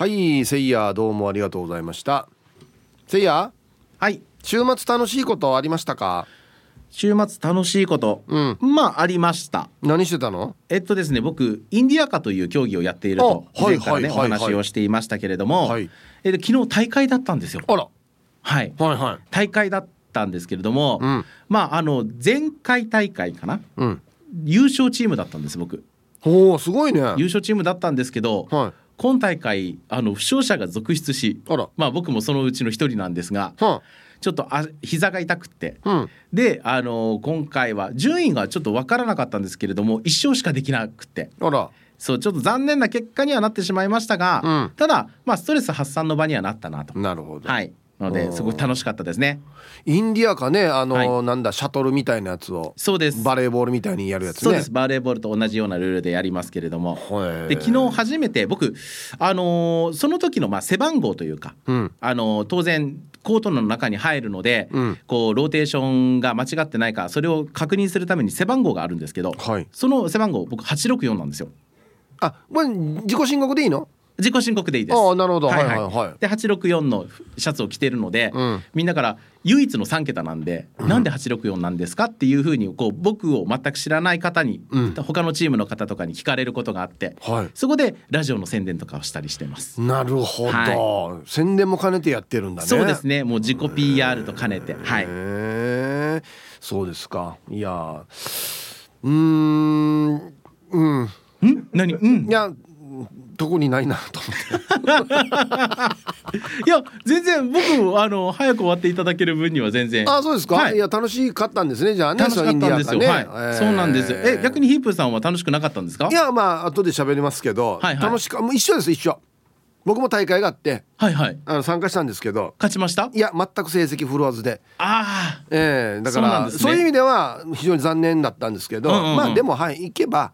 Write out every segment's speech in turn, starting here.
はいせいやどうもありがとうございました。せいやはい。週末楽しいことありましたか？週末楽しいこと、うん。まあありました。何してたの？えっとですね僕インディアカという競技をやっていると前からねおはいはいはい。話をしていましたけれども、はい。えっと昨日大会だったんですよ。あら。はい。はいはい。大会だったんですけれども、うん。まああの前回大会かな？うん。優勝チームだったんです僕。おおすごいね。優勝チームだったんですけど、はい今大会あの負傷者が続出しまあ僕もそのうちの一人なんですがはちょっとあ膝が痛くって。あうん。であの今回は順位がちょっと分からなかったんですけれども1勝しかできなくて。そうちょっと残念な結果にはなってしまいましたが、うん。ただ、まあ、ストレス発散の場にはなったなと。なるほど。はいのですごい楽しかったですね。インディアかねあの、はい。なんだシャトルみたいなやつをそうです。バレーボールみたいにやるやつね。そうです。バレーボールと同じようなルールでやりますけれども。はい。で昨日初めて僕、あのーその時のまあ背番号というか、うん。あのー当然コートの中に入るので、うん。こうローテーションが間違ってないかそれを確認するために背番号があるんですけど、はい。その背番号僕864なんですよ。あこれ自己申告でいいの？自己申告でいいです。ああなるほど。はいはい。はいはいで864のシャツを着てるので、うん。みんなから唯一の3桁なんで、なんで864なんですかっていうふうにこう僕を全く知らない方に、うん。他のチームの方とかに聞かれることがあって、はい。そこでラジオの宣伝とかをしたりしてます。なるほど、は宣伝も兼ねてやってるんだね。そうですね。もう自己 PR と兼ねて。はい。そうですか。いやうーん。うん。ん？何？うん。いや特にないなと思って。いや全然僕あの早く終わっていただける分には全然。あそうですか、はい。い、や楽しかったんですねじゃあね楽しかったんですよ、はい、そのインディアカね。そうなんですよ。え逆ににヒープーさんは楽しくなかったんですか？いやまあ後で喋りますけど、はいはい。楽しかもう一緒です一緒。僕も大会があってはいはい。あの参加したんですけど。勝ちました？いや全く成績振るわずで。ああええだからそう,、ね。いう意味では非常に残念だったんですけど、うんうんうん。まあでもはい行けば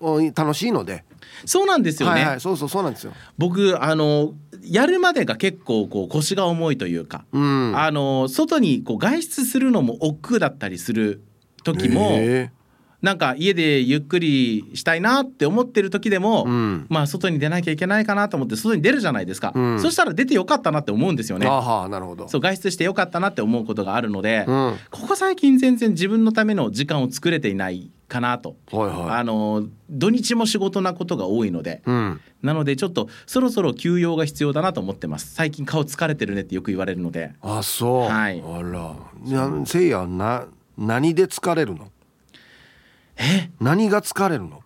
お楽しいので、そうなんですよね、はいはいそうそうそうなんですよ。僕あのやるまでが結構こう腰が重いというか、うん。あの外にこう外出するのも億劫だったりする時も、えなんか家でゆっくりしたいなって思ってる時でも、えうん。まあ外に出なきゃいけないかなと思って外に出るじゃないですか、うんそしたら出てよかったなって思うんですよねなるほど。そう外出してよかったなって思うことがあるので、うん。はいここ最近全然自分のための時間を作れていないかなと、はあの土日も仕事なことが多いので、い。うん。なのでちょっとそろそろ休養が必要だなと思ってます最近顔疲れてるねってよく言われるのであそう。はいあら。せいやな何で疲れるの？え？何が疲れるの？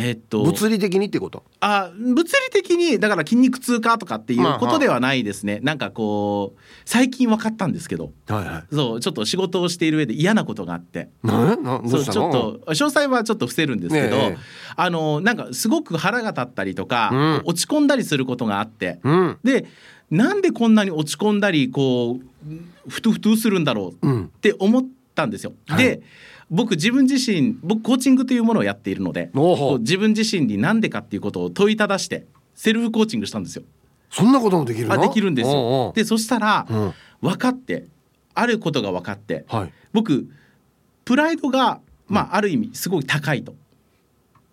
えーっと物理的にってこと？あ物理的にだから筋肉痛かとかっていまあうことではないですね、なんかこう最近分かったんですけどはいはい。そうちょっと仕事をしている上で嫌なことがあってそう？ちょっと詳細はちょっと伏せるんですけど、ねえあのなんかすごく腹が立ったりとか、うん落ち込んだりすることがあって、うん。でなんでこんなに落ち込んだりこうふとふとするんだろううん。って思ったんですよ。はいで僕自分自身僕コーチングというものをやっているので自分自身に何でかっていうことを問いただしてセルフコーチングしたんですよ。そんなこともできるの？あできるんですよ。うでそしたらうん。分かってあることが分かってはい。僕プライドがまあある意味すごい高いと。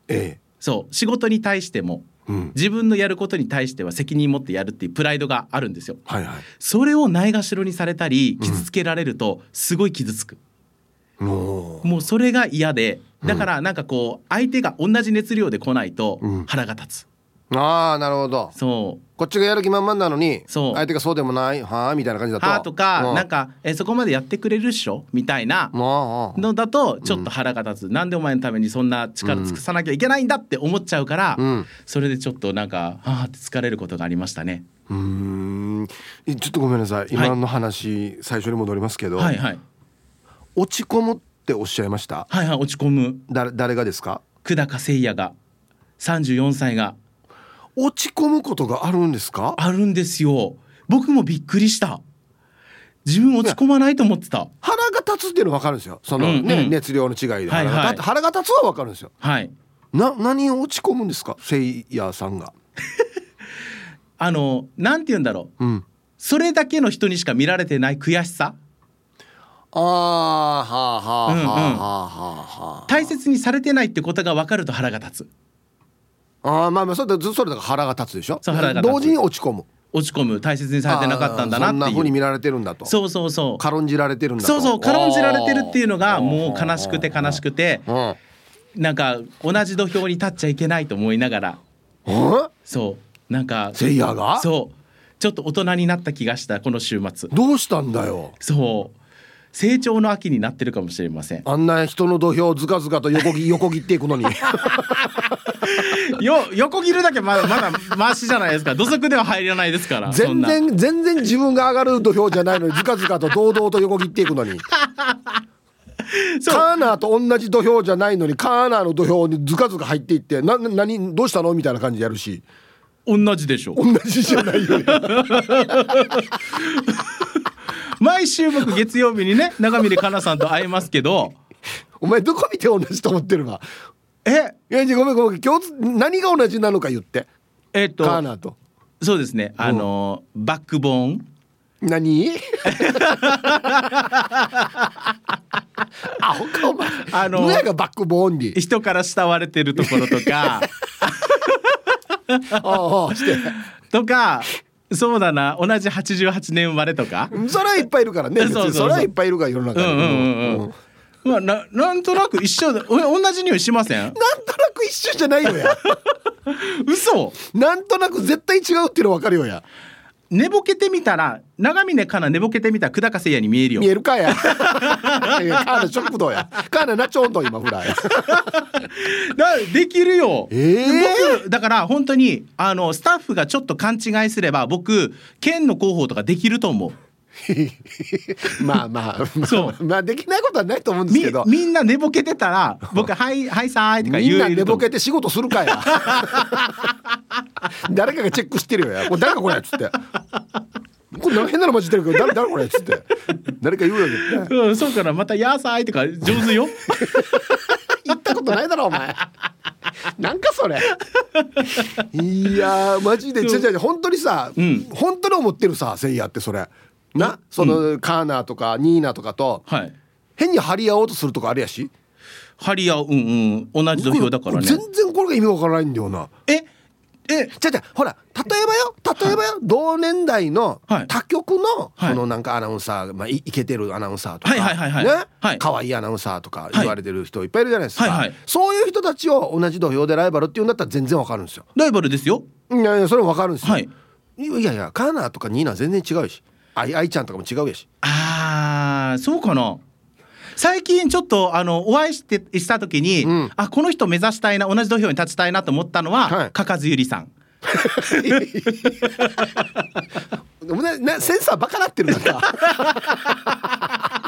えそう仕事に対してもえ。うん。自分のやることに対しては責任持ってやるっていうプライドがあるんですよ。はいはい。それをないがしろにされたり傷つけられるとすごい傷つく。もう。それが嫌でだからなんかこう相手が同じ熱量で来ないとうん。腹が立つ、ああなるほど。そこっちがやる気満々なのに相手がそうでもないはあみたいな感じだうと。はあとか、うん。なんかえそこまでやってくれるっしょ？みたいなまあのだとちょっと腹が立つ、なんでお前のためにそんな力尽くさなきゃいけないんだって思っちゃうから、うん。それでちょっとなんかはあって疲れることがありましたね。うーん。えちょっとごめんなさい。今の話、最初に戻りますけど、はいはい落ち込むっておっしゃいました？はいはい落ち込む。誰誰がですか？久高誠也が。34歳が。落ち込むことがあるんですか？あるんですよ。僕もびっくりした。自分落ち込まないと思ってた。腹が立つっていうのは分かるんですよ。その、うんうん。ね熱量の違いで。はいはい。腹が立腹が立つは分かるんですよ。はい。な何を落ち込むんですか？せいやさんが。あのなんて言うんだろう。うん。それだけの人にしか見られてない悔しさあーはあはあはあはあはあはあ。大切にされてないってことが分かると腹が立つ。ああまあまあそれでそれだから腹が立つでしょ？そう腹が立つ。同時に落ち込む。落ち込む。大切にされてなかったんだなあーそんなっていう風に見られてるんだと。そうそうそう。軽んじられてるんだと。そうそう軽んじられてるっていうのがもう悲しくて悲しくて。うん。なんか同じ土俵に立っちゃいけないと思いながら。うんそう。なんかセイヤが？そう。ちょっと大人になった気がしたこの週末。どうしたんだよ？そう成長の秋になってるかもしれません。あんな人の土俵をずかずかと横切横切っていくのに。よ横切るだけまだまだマシじゃないですか。土足では入らないですから全な。然全然自分が上がる土俵じゃないのにずかずかと堂々と横切っていくのに。カーナーと同じ土俵じゃないのにカーナーの土俵にずかずか入っていってなな何どうしたのみたいな感じでやるし。同じでしょ同じじゃないよね 毎週僕月曜日にね長峰香奈さんと会いますけど。お前どこ見て同じと思ってるわえ？いやごめんごめん今日何が同じなのか言って。えっとカーナーと。そうですね。あのバックボーン。何？アホかお前。あの親がバックボーンに？人から慕われてるところとか。ああああして。とかそうだな。同じ88年生まれとか？それはいっぱいいるからね。別にそれはいっぱいいるから世の中に。うんうんうんうん。まあななんとなく一緒だ。お同じ匂いしません？なんとなく一緒じゃないよや。嘘。なんとなく絶対違うっていうの分かるよや寝ぼけてみたら長峰かな寝ぼけてみたら久高誠也に見えるよ。見えるかや。いやカーナ食堂や。カーナなちょんと今フライだできるよ、ええ僕だから本当にあのスタッフがちょっと勘違いすれば僕県の広報とかできると思う まあまあまあそう。まあできないことはないと思うんですみけど。みんな寝ぼけてたら 僕「はいはいさーい」とかみんな寝ぼけて仕事するかや。誰かがチェックしてるよや。これ誰かこれっつって。これ変なの混じってるけど誰誰これっつって。誰か言うよねうん、そうかな。また「やーさーい」とか上手よ。言ったことないだろお前。なんかそれ。いやーマジで。そう。違う違う本当にさ、うん。本当に思ってるさせいやってそれなその、カーナーとかニーナとかとはい。変に張り合おうとするとこあるやし？ハリアうんうん。同じ土俵だからね。全然これが意味わからないんだよな。ええ。じゃじゃほら例えばよ。例えばよ、同年代のはい。他局の、はい。そのなんかアナウンサー、まあ、いイケてるアナウンサーとか、はいはいはいはい。ね、はい。可愛いアナウンサーとかい。言われてる人いっぱいいるじゃないですか、はいはい。そういう人たちを同じ土俵でライバルっていうんだったら全然わかるんですよ。ライバルですよ。いやいやそれもわかるんですよ、はい。いやいやカーナーとかニーナは全然違うし愛愛ちゃんとかも違うやし。あーそうかな。最近ちょっとあのお会いしてした時に、うん。あこの人目指したいな同じ土俵に立ちたいなと思ったのは、はい。かかずゆりさん。お前ねセンサーバカなってるなんか。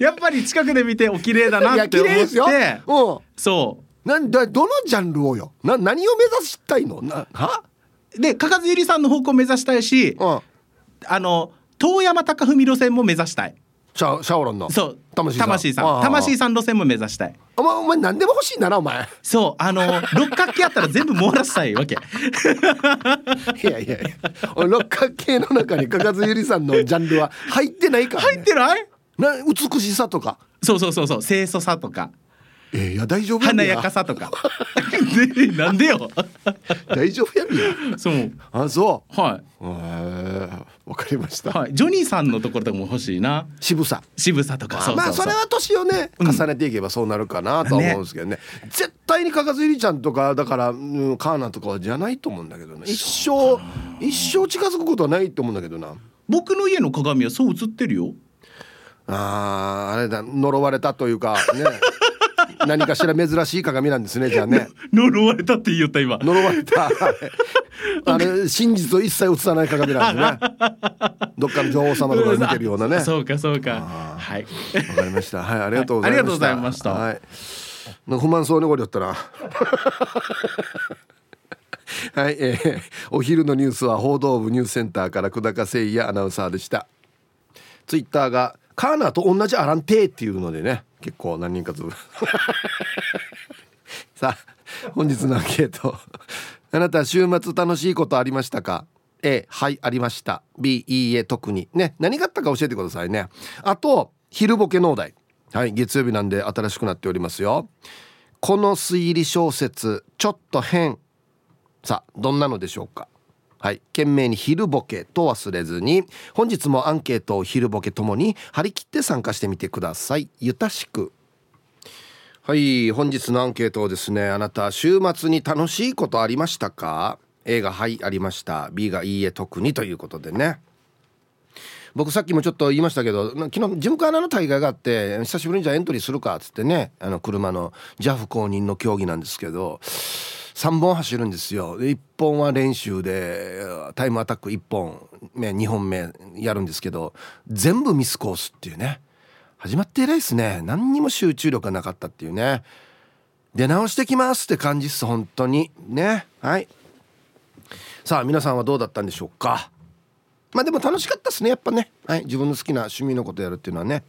やっぱり近くで見てお綺麗だなって思って。うんそう。なんだどのジャンルをよ？な何を目指したいの？なは？でかかずゆりさんの方向を目指したいしうんあの遠山貴文路線も目指したい。シャシャオロンのそう。魂さん。魂さん。魂さん路線も目指したい。お前お前何でも欲しいんだなお前。そう。あの 六角形あったら全部網羅したいわけ。いやいやいや。俺六角形の中にかかずゆりさんのジャンルは入ってないから、ね、入ってない？な美しさとか。そうそうそうそう。清楚さとかえーいや大丈夫華やかさとか。でなんでよ。大丈夫やそう。あそはうえーわかりました、いはい。ジョニーさんのところとかも欲しいな。渋さ。渋さとか。まあそれは年をねうん。重ねていけばそうなるかなとは思うんですけどね,、絶対にかかずゆりちゃんとかだから、うん、カーナとかじゃないと思うんだけどね一生一生近づくことはないと思うんだけどな。僕の家の鏡はそう映ってるよ。あーあれだ呪われたというかね 何かしら珍しい鏡なんですねじゃあね。呪われたって言いよった今。呪われた。あれ真実を一切映さない鏡なんですね。どっかの女王様とかが見てるようなね。わそうかそうか。あはい。かりました。はいありがとうございました、はい。ありがとうございました。はい。不満そうにこれだったなはい、えーお昼のニュースは報道部ニュースセンターから久高誠也アナウンサーでした。ツイッターがカーナーと同じアランテーっていうのでね結構何人かず さあ本日のアンケート。あなた週末楽しいことありましたか？A はいありました。B いいえ特に。ね何があったか教えてくださいね。あと昼ボケ農大はい月曜日なんで新しくなっておりますよ。この推理小説ちょっと変。さあどんなのでしょうか？はい。懸命に昼ボケと忘れずに本日もアンケートを昼ボケともに張り切って参加してみてください。ゆたしく。はい。本日のアンケートをですねあなた週末に楽しいことありましたか？A がはいありました。B がいいえ特にということでね。僕さっきもちょっと言いましたけど昨日事務官の大会があって久しぶりにじゃあエントリーするかっつってねあの車の JAF 公認の競技なんですけど3本走るんですよ。で1本は練習でタイムアタック1本目2本目やるんですけど全部ミスコースっていうね。始まって以来ですね。何にも集中力がなかったっていうね。出直してきますって感じっす本当に。ね。はい。さあ皆さんはどうだったんでしょうか？まあでも楽しかったですねやっぱね。はい。自分の好きな趣味のことやるっていうのはね。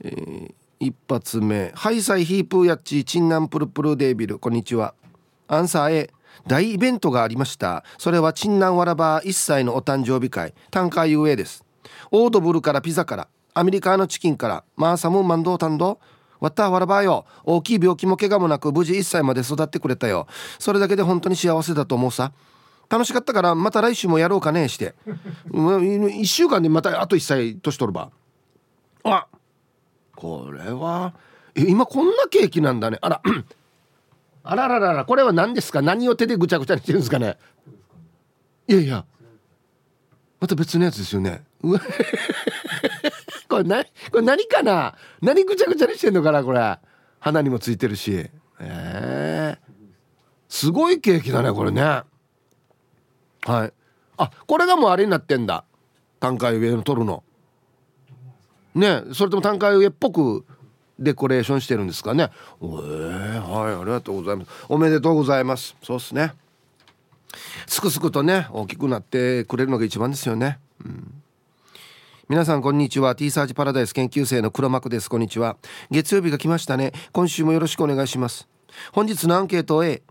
えー、一発目。ハイサイヒープーヤッチチンナンプルプルデービル。こんにちは。アンサー A 大イベントがありました。それはチンナンワラバー1歳のお誕生日会。単価遊泳です。オードブルからピザから。アメリカのチキンから。マーサムーマンドータンド。わったわらばよ。大きい病気も怪我もなく無事1歳まで育ってくれたよ。それだけで本当に幸せだと思うさ。楽しかったからまた来週もやろうかねして。1週間でまたあと1歳年取るば。あこれは今こんなケーキなんだね。あらあららららこれは何ですか？何を手でぐちゃぐちゃにしてるんですかね？いやいやまた別のやつですよね。これ何？これ何かな？何ぐちゃぐちゃにしてんのかな？これ。鼻にもついてるし。えー、すごいケーキだねこれね。はい。あこれがもうあれになってんだ。単価上の取るの。ねそれとも単価上っぽくデコレーションしてるんですかね。えー、はいありがとうございます。おめでとうございます。そうっすね。すくすくとね大きくなってくれるのが一番ですよね。うん。皆さんこんにちは。T サージパラダイス研究生の黒幕です。こんにちは。月曜日が来ましたね。今週もよろしくお願いします。本日のアンケート A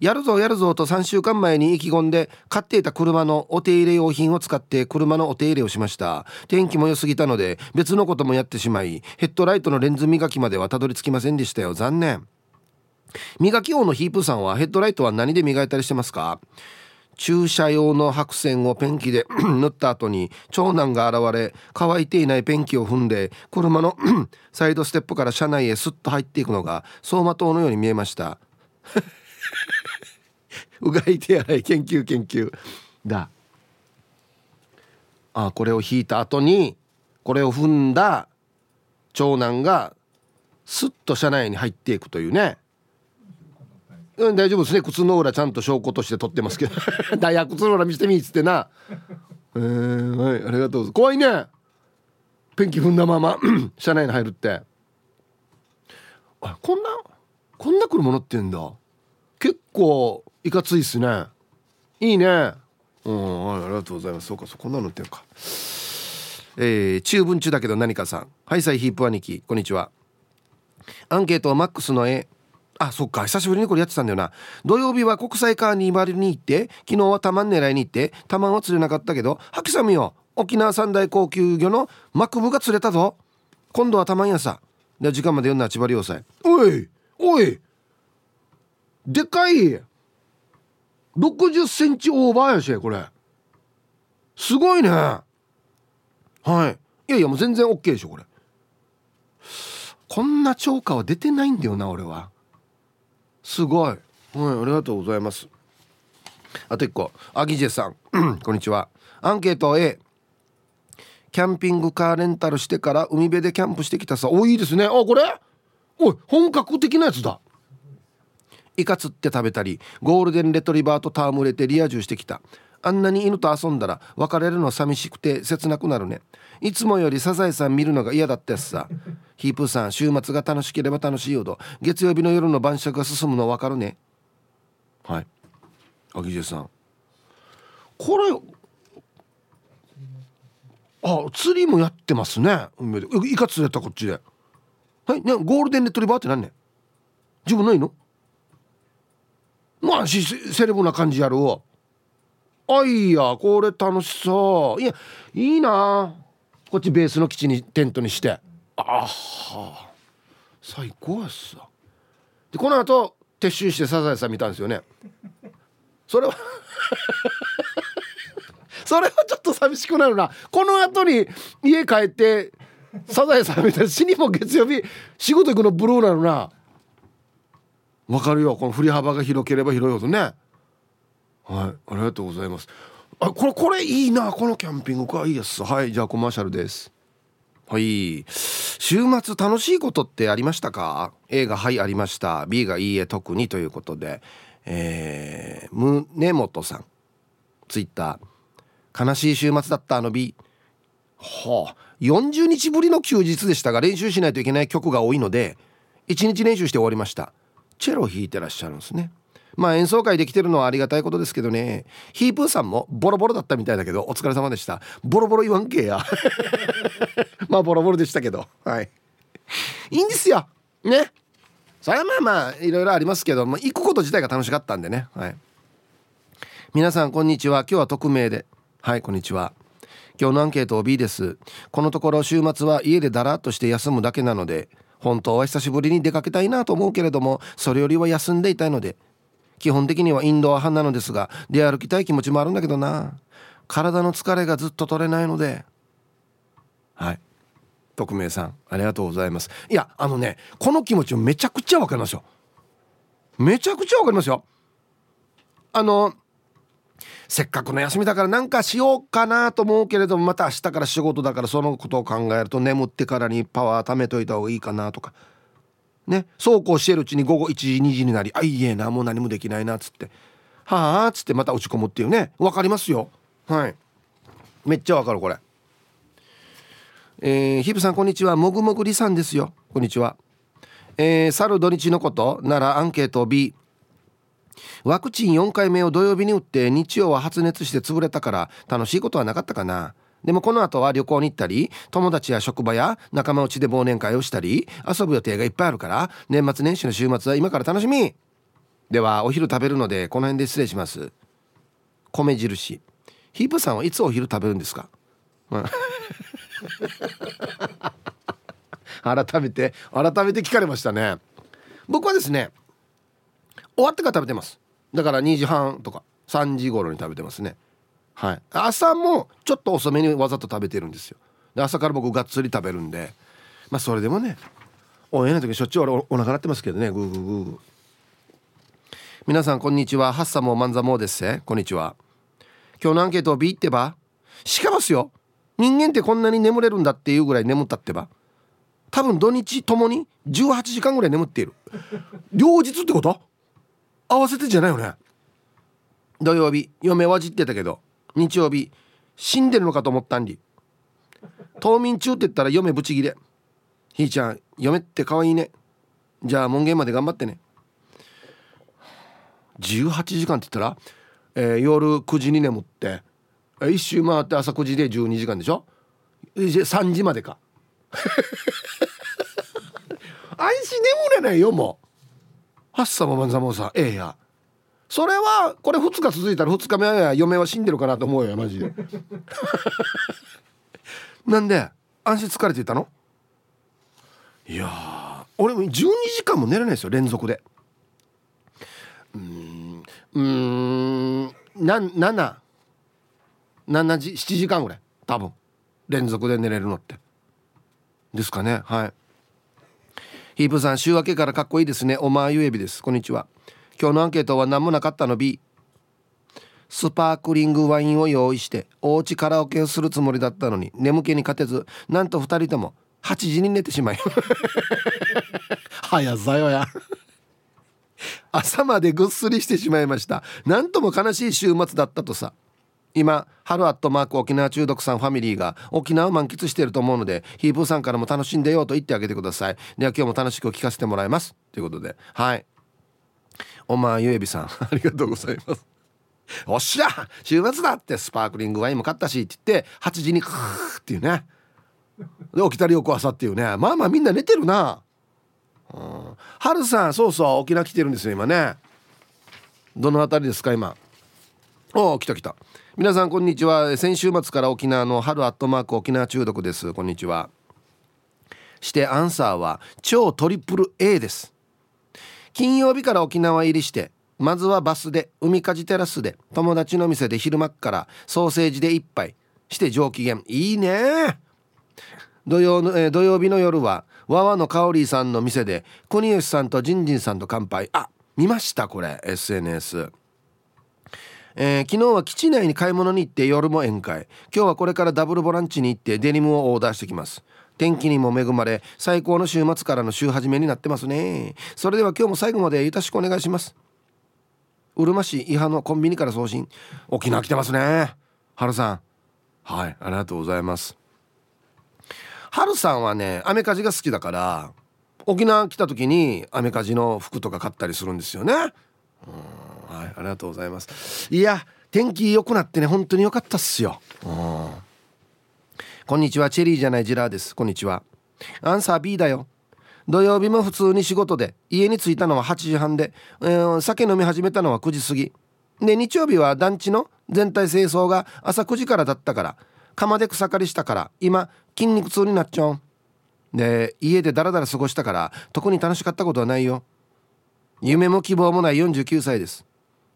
やるぞやるぞと3週間前に意気込んで買っていた車のお手入れ用品を使って車のお手入れをしました。天気も良すぎたので別のこともやってしまいヘッドライトのレンズ磨きまではたどり着きませんでしたよ。残念。磨き王のヒープさんはヘッドライトは何で磨いたりしてますか？駐車用の白線をペンキで 塗った後に長男が現れ乾いていないペンキを踏んで車の サイドステップから車内へスッと入っていくのが走馬灯のように見えました。うがい手洗い研究研究だ。あこれを引いた後にこれを踏んだ長男がスッと車内に入っていくというね。うん大丈夫ですね。靴の裏ちゃんと証拠として取ってますけど。ダイヤ靴の裏見せてみっつってな。えー、はいありがとう怖いね。ペンキ踏んだまま 車内に入るって。あこんなこんな車乗ってんだ。結構いかついっすね。いいね。うんはいありがとうございます。そうかそうこんなのってるか。えー、中文中だけど何かさん。はいさいヒープ兄貴。こんにちは。アンケートはマックスの絵。あそっか久しぶりにこれやってたんだよな。土曜日は国際カーニバルに行って昨日はタマン狙いに行ってタマンは釣れなかったけどハキサミよ沖縄三大高級魚のマクブが釣れたぞ。今度はタマンやさ。で時間まで読んだ千葉良斎おいおいでかい60センチオーバーやしこれ。すごいね。はい。いやいやもう全然 OK でしょこれ。こんな超過は出てないんだよな俺は。すごい。はいありがとうございます。あと一個。アギジェさん。こんにちは。アンケート A キャンピングカーレンタルしてから海辺でキャンプしてきたさ。おいいですね。あこれ？おい本格的なやつだ。イカ釣って食べたりゴールデンレトリバーと戯れてリア充してきた。あんなに犬と遊んだら別れるの寂しくて切なくなるね。いつもよりサザエさん見るのが嫌だったやつさ。ヒープーさん週末が楽しければ楽しいよと月曜日の夜の晩酌が進むの分かるね。はい。アギジェさん。これあ釣りもやってますね。イカ釣れたこっちで。はい。ねゴールデンレトリバーって何ね自分ないの？まあセレブな感じやろ。あいやこれ楽しそう。いやいいな。こっちベースの基地にテントにして。あは。最高やっさ。でこの後撤収してサザエさん見たんですよね。それは それはちょっと寂しくなるな。この後に家帰ってサザエさん見たら死にも月曜日仕事行くのブルーなのな。わかるよ。この振り幅が広ければ広いほどね。はい。ありがとうございます。あこれこれいいな。このキャンピングカーいいです。はい。じゃあコマーシャルです。はい。週末楽しいことってありましたか？A がはいありました。B がいいえ特に。ということで。えー、宗本さん。ツイッター。悲しい週末だったあの B はあ。40日ぶりの休日でしたが練習しないといけない曲が多いので1日練習して終わりました。チェロ弾いてらっしゃるんですね。まあ演奏会できてるのはありがたいことですけどね。ヒープーさんもボロボロだったみたいだけどお疲れ様でした。ボロボロ言わんけや。まあボロボロでしたけど。はい。いいんですよ。ね。それはまあまあいろいろありますけど、まあ、行くこと自体が楽しかったんでね。はい。皆さんこんにちは。今日は匿名で。はいこんにちは。今日のアンケート B です。このところ週末は家でだらっとして休むだけなので本当は久しぶりに出かけたいなと思うけれどもそれよりは休んでいたいので基本的にはインドア派なのですが出歩きたい気持ちもあるんだけどな。体の疲れがずっと取れないので。はい。匿名さんありがとうございます。いやあのねこの気持ちをめちゃくちゃわかりますよ。めちゃくちゃわかりますよ。あのせっかくの休みだからなんかしようかなと思うけれどもまた明日から仕事だからそのことを考えると眠ってからにパワー貯めといた方がいいかなとか。ね。そうこうしてるうちに午後1時2時になりあいいえなもう何もできないなっつって。はあっつってまた落ち込むっていうね。わかりますよ。はい。めっちゃわかるこれ。えー、ヒブさんこんにちは。もぐもぐりさんですよ。こんにちは。えー、去る土日のことならアンケート B ワクチン4回目を土曜日に打って日曜は発熱して潰れたから楽しいことはなかったかな。でもこの後は旅行に行ったり友達や職場や仲間内で忘年会をしたり遊ぶ予定がいっぱいあるから年末年始の週末は今から楽しみ。ではお昼食べるのでこの辺で失礼します。米印。ヒープさんはいつお昼食べるんですか、改めて改めて聞かれましたね。僕はですね終わってから食べてます。だから2時半とか3時頃に食べてますね。はい。朝もちょっと遅めにわざと食べてるんですよ。で朝から僕がっつり食べるんでまあそれでもねおえない時しょっちゅう俺お腹鳴ってますけどね。グーグーグーグー。皆さんこんにちは。ハッサモマンザモーですせ。こんにちは。今日のアンケートを B ってばしかますよ。人間ってこんなに眠れるんだっていうぐらい眠ったってば。多分土日ともに18時間ぐらい眠っている。両日ってこと？合わせてじゃないよね？土曜日嫁はじってたけど日曜日死んでるのかと思ったんり。冬眠中って言ったら嫁ブチギレ。ひーちゃん嫁って可愛いね。じゃあ門限まで頑張ってね。18時間って言ったら、えー、夜9時に眠って一周回って朝9時で12時間でしょ？3時までか。あいし眠れないよもう。ハッサもマンザモさええや。それはこれ2日続いたら2日目は嫁は死んでるかなと思うよマジで。なんで安心疲れていたの？いや俺も12時間も寝れないですよ連続で。うんうんな7 7時7時間ぐらい多分。連続で寝れるのって。ですかねはい。ヒープさん週明けからかっこいいですね。おまゆえびです。こんにちは。今日のアンケートは何もなかったの？B スパークリングワインを用意しておうちカラオケをするつもりだったのに眠気に勝てずなんと2人とも8時に寝てしまい。早さよや。朝までぐっすりしてしまいました。なんとも悲しい週末だったとさ今春アットマーク沖縄中毒さんファミリーが沖縄を満喫していると思うのでヒープーさんからも楽しんでよと言ってあげてください。では今日も楽しく聞かせてもらいます。ということで。はい。おまゆえびさん。ありがとうございます。おっしゃ!週末だってスパークリングワインも買ったしって言って8時にクーっていうね。で起きたり翌朝っていうね。まあまあみんな寝てるな。うん。春さんそうそう沖縄来てるんですよ今ね。どの辺りですか今？おお来た来た。皆さんこんにちは。先週末から沖縄の春アットマーク沖縄中毒です。こんにちは。してアンサーは超トリプル A です。金曜日から沖縄入りしてまずはバスで海かじテラスで友達の店で昼間っからソーセージで一杯。して上機嫌。いいね。土曜の、え、土曜日の夜はわわのかおりさんの店で国吉さんとジンジンさんと乾杯。あ見ましたこれ。SNS えー、昨日は基地内に買い物に行って夜も宴会。今日はこれからダブルボランチに行ってデニムをオーダーしてきます。天気にも恵まれ最高の週末からの週始めになってますね。それでは今日も最後までよろしくお願いします。うるま市伊波のコンビニから送信。沖縄来てますね。春さん。はいありがとうございます。春さんはねアメカジが好きだから沖縄来た時にアメカジの服とか買ったりするんですよね。うん。はいありがとうございます。いや天気良くなってね本当に良かったっすよ。うん。こんにちはチェリーじゃないジラーです。こんにちは。アンサー B だよ。土曜日も普通に仕事で家に着いたのは8時半で、えー、酒飲み始めたのは9時過ぎ。で日曜日は団地の全体清掃が朝9時からだったから釜で草刈りしたから今筋肉痛になっちゃう。で家でダラダラ過ごしたから特に楽しかったことはないよ。夢も希望もない49歳です。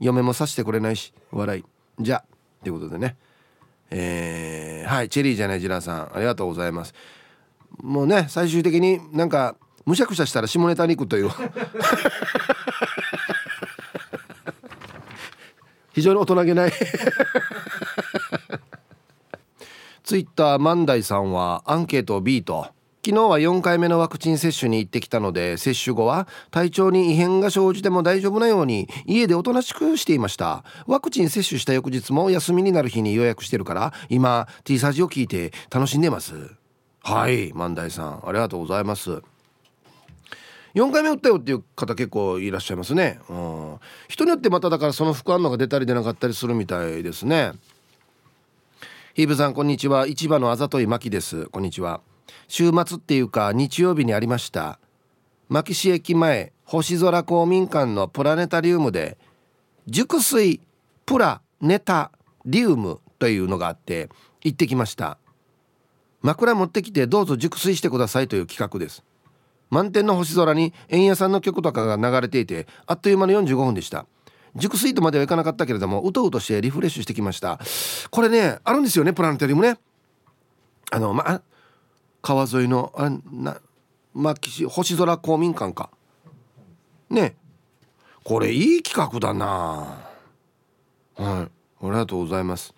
嫁もさしてくれないし笑い。じゃということでね。えー、はいチェリーじゃないジラさんありがとうございます。もうね最終的になんかむしゃくしゃしたら下ネタに行くという。非常に大人げない。ツイッター万代さんはアンケートを B と昨日は4回目のワクチン接種に行ってきたので接種後は体調に異変が生じても大丈夫なように家でおとなしくしていました。ワクチン接種した翌日も休みになる日に予約してるから今 T サージを聞いて楽しんでます。はい万代さんありがとうございます。4回目打ったよっていう方結構いらっしゃいますね、うん、人によってまただからその副反応が出たり出なかったりするみたいですね。ヒーブさんこんにちは。市場のあざといまきです。こんにちは。週末っていうか日曜日にありました。牧師駅前星空公民館のプラネタリウムで熟睡プラネタリウムというのがあって行ってきました。枕持ってきてどうぞ熟睡してくださいという企画です。満天の星空に円屋さんの曲とかが流れていてあっという間の45分でした。熟睡とまではいかなかったけれどもうとうとしてリフレッシュしてきました。これねあるんですよねプラネタリウムね。あのまあ川沿いのあなまあ、星空公民館か。ね。これいい企画だな。はい。ありがとうございます。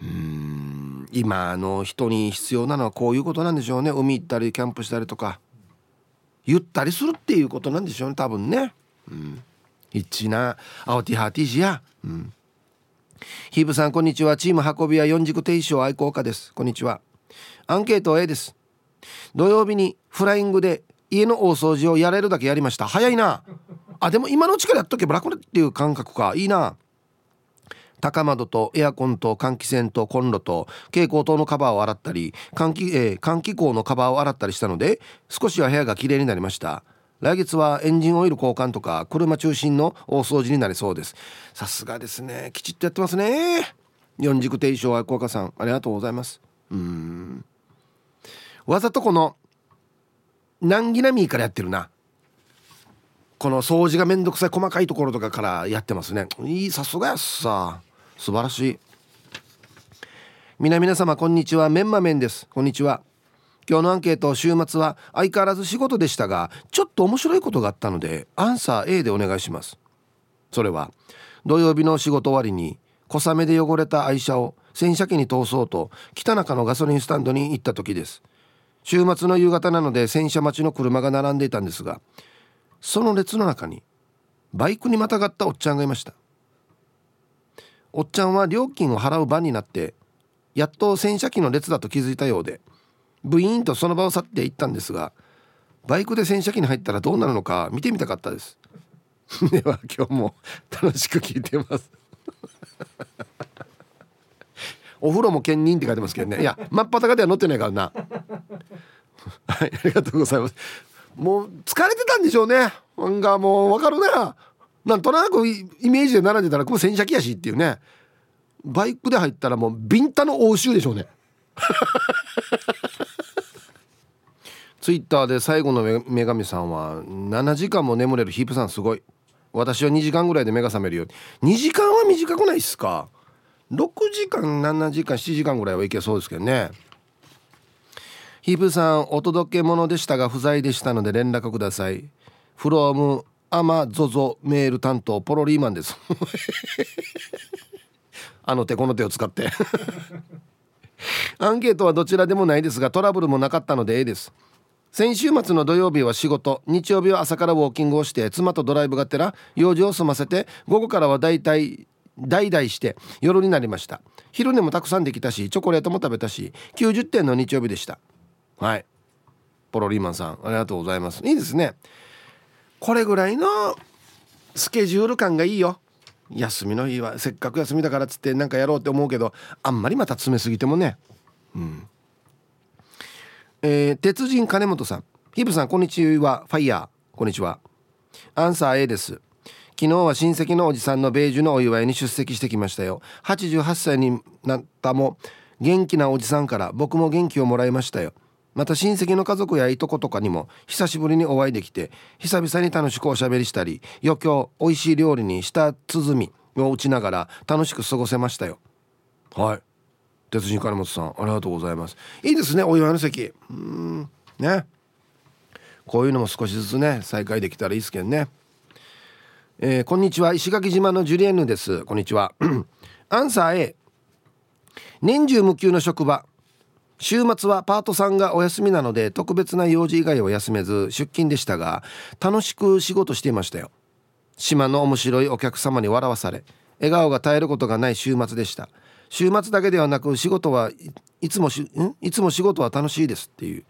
うん。今の人に必要なのはこういうことなんでしょうね。海行ったりキャンプしたりとか。ゆったりするっていうことなんでしょうね多分ね。うん。一な青ティハーティジや。うん。ヒーブさんこんにちは。チーム運び屋四軸定称愛好家です。こんにちは。アンケート A です。土曜日にフライングで家の大掃除をやれるだけやりました。早いな。あでも今のうちからやっとけば楽っていう感覚か。いいな。高窓とエアコンと換気扇とコンロと蛍光灯のカバーを洗ったり換気,、えー、換気口のカバーを洗ったりしたので少しは部屋がきれいになりました。来月はエンジンオイル交換とか車中心の大掃除になりそうです。さすがですね。きちっとやってますね。四軸定称愛好家さんありがとうございます。うん。わざとこの難儀なミーからやってるな。この掃除がめんどくさい細かいところとかからやってますね。いいさすがやっさ。素晴らしい。皆皆様こんにちは。メンマメンです。こんにちは。今日のアンケート週末は相変わらず仕事でしたがちょっと面白いことがあったのでアンサー A でお願いします。それは土曜日の仕事終わりに小雨で汚れた愛車を洗車機に通そうと北中のガソリンスタンドに行った時です。週末の夕方なので洗車待ちの車が並んでいたんですがその列の中にバイクにまたがったおっちゃんがいました。おっちゃんは料金を払う番になってやっと洗車機の列だと気づいたようでブイーンとその場を去っていったんですがバイクで洗車機に入ったらどうなるのか見てみたかったです。では今日も楽しく聞いてます。お風呂も兼任って書いてますけどね。いや真っ裸では乗ってないからな。はいありがとうございます。もう疲れてたんでしょうね。なんかもう分かるな。なんとなくイメージで並んでたらこれ洗車機やしっていうね。バイクで入ったらもうビンタの応酬でしょうね。ツイッターで最後の女神さんは7時間も眠れるヒープさんすごい。私は2時間ぐらいで目が覚めるよ2時間は短くないっすか？6時間7時間7時間ぐらいはいけそうですけどね。ヒープさんお届け物でしたが不在でしたので連絡ください。フロームアマゾゾメール担当ポロリーマンです。あの手この手を使って。アンケートはどちらでもないですがトラブルもなかったのでええです。先週末の土曜日は仕事。日曜日は朝からウォーキングをして妻とドライブがてら用事を済ませて午後からはだいたい代々して夜になりました。昼寝もたくさんできたしチョコレートも食べたし90点の日曜日でした。はい。ポロリーマンさんありがとうございます。いいですね。これぐらいのスケジュール感がいいよ。休みの日はせっかく休みだからっつって何かやろうって思うけどあんまりまた詰めすぎてもね。うん。えー、鉄人金本さん。ヒブさんこんにちは。ファイヤー。こんにちは。アンサー A です。昨日は親戚のおじさんの米寿のお祝いに出席してきましたよ。88歳になったも元気なおじさんから僕も元気をもらいましたよ。また親戚の家族やいとことかにも久しぶりにお会いできて久々に楽しくおしゃべりしたり余興美味しい料理に舌鼓を打ちながら楽しく過ごせましたよ。はい。鉄人金本さんありがとうございます。いいですねお祝いの席。うん。ね。こういうのも少しずつね再開できたらいいですけどね。えー、こんにちは。石垣島のジュリエヌです。こんにちは。アンサー A 年中無休の職場。週末はパートさんがお休みなので特別な用事以外は休めず出勤でしたが楽しく仕事していましたよ。島の面白いお客様に笑わされ笑顔が絶えることがない週末でした。週末だけではなく仕事はいつもしん？いつも仕事は楽しいですっていう。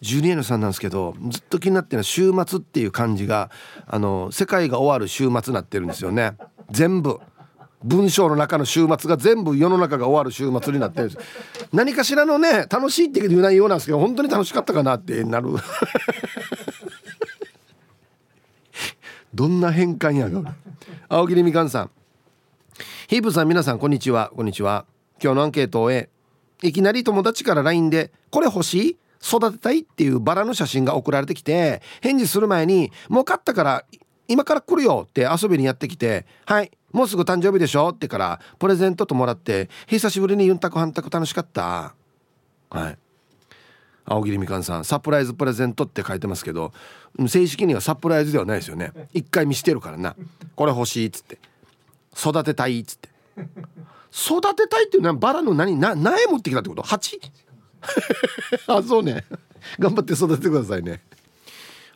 ジュリエヌさんなんですけどずっと気になってるのは週末っていう感じがあの世界が終わる週末になってるんですよね。全部。文章の中の週末が全部世の中が終わる週末になってるんです。何かしらのね楽しいっていう内容なんですけど本当に楽しかったかなってなる。どんな変換やが青桐みかんさん。ヒープさん皆さんこんにちは。こんにちは。今日のアンケートを終えいきなり友達から LINE で「これ欲しい？育てたい?」っていうバラの写真が送られてきて返事する前に「もう買ったから今から来るよ」って遊びにやってきて「はいもうすぐ誕生日でしょ?」ってからプレゼントともらって久しぶりにユンタクハンタク楽しかった。はい。青桐みかんさんサプライズプレゼントって書いてますけど正式にはサプライズではないですよね。一回見してるからな。これ欲しいっつって。育てたいっつって。育てたいっていうのはバラの何な苗持ってきたってこと？鉢？あそうね。頑張って育ててくださいね。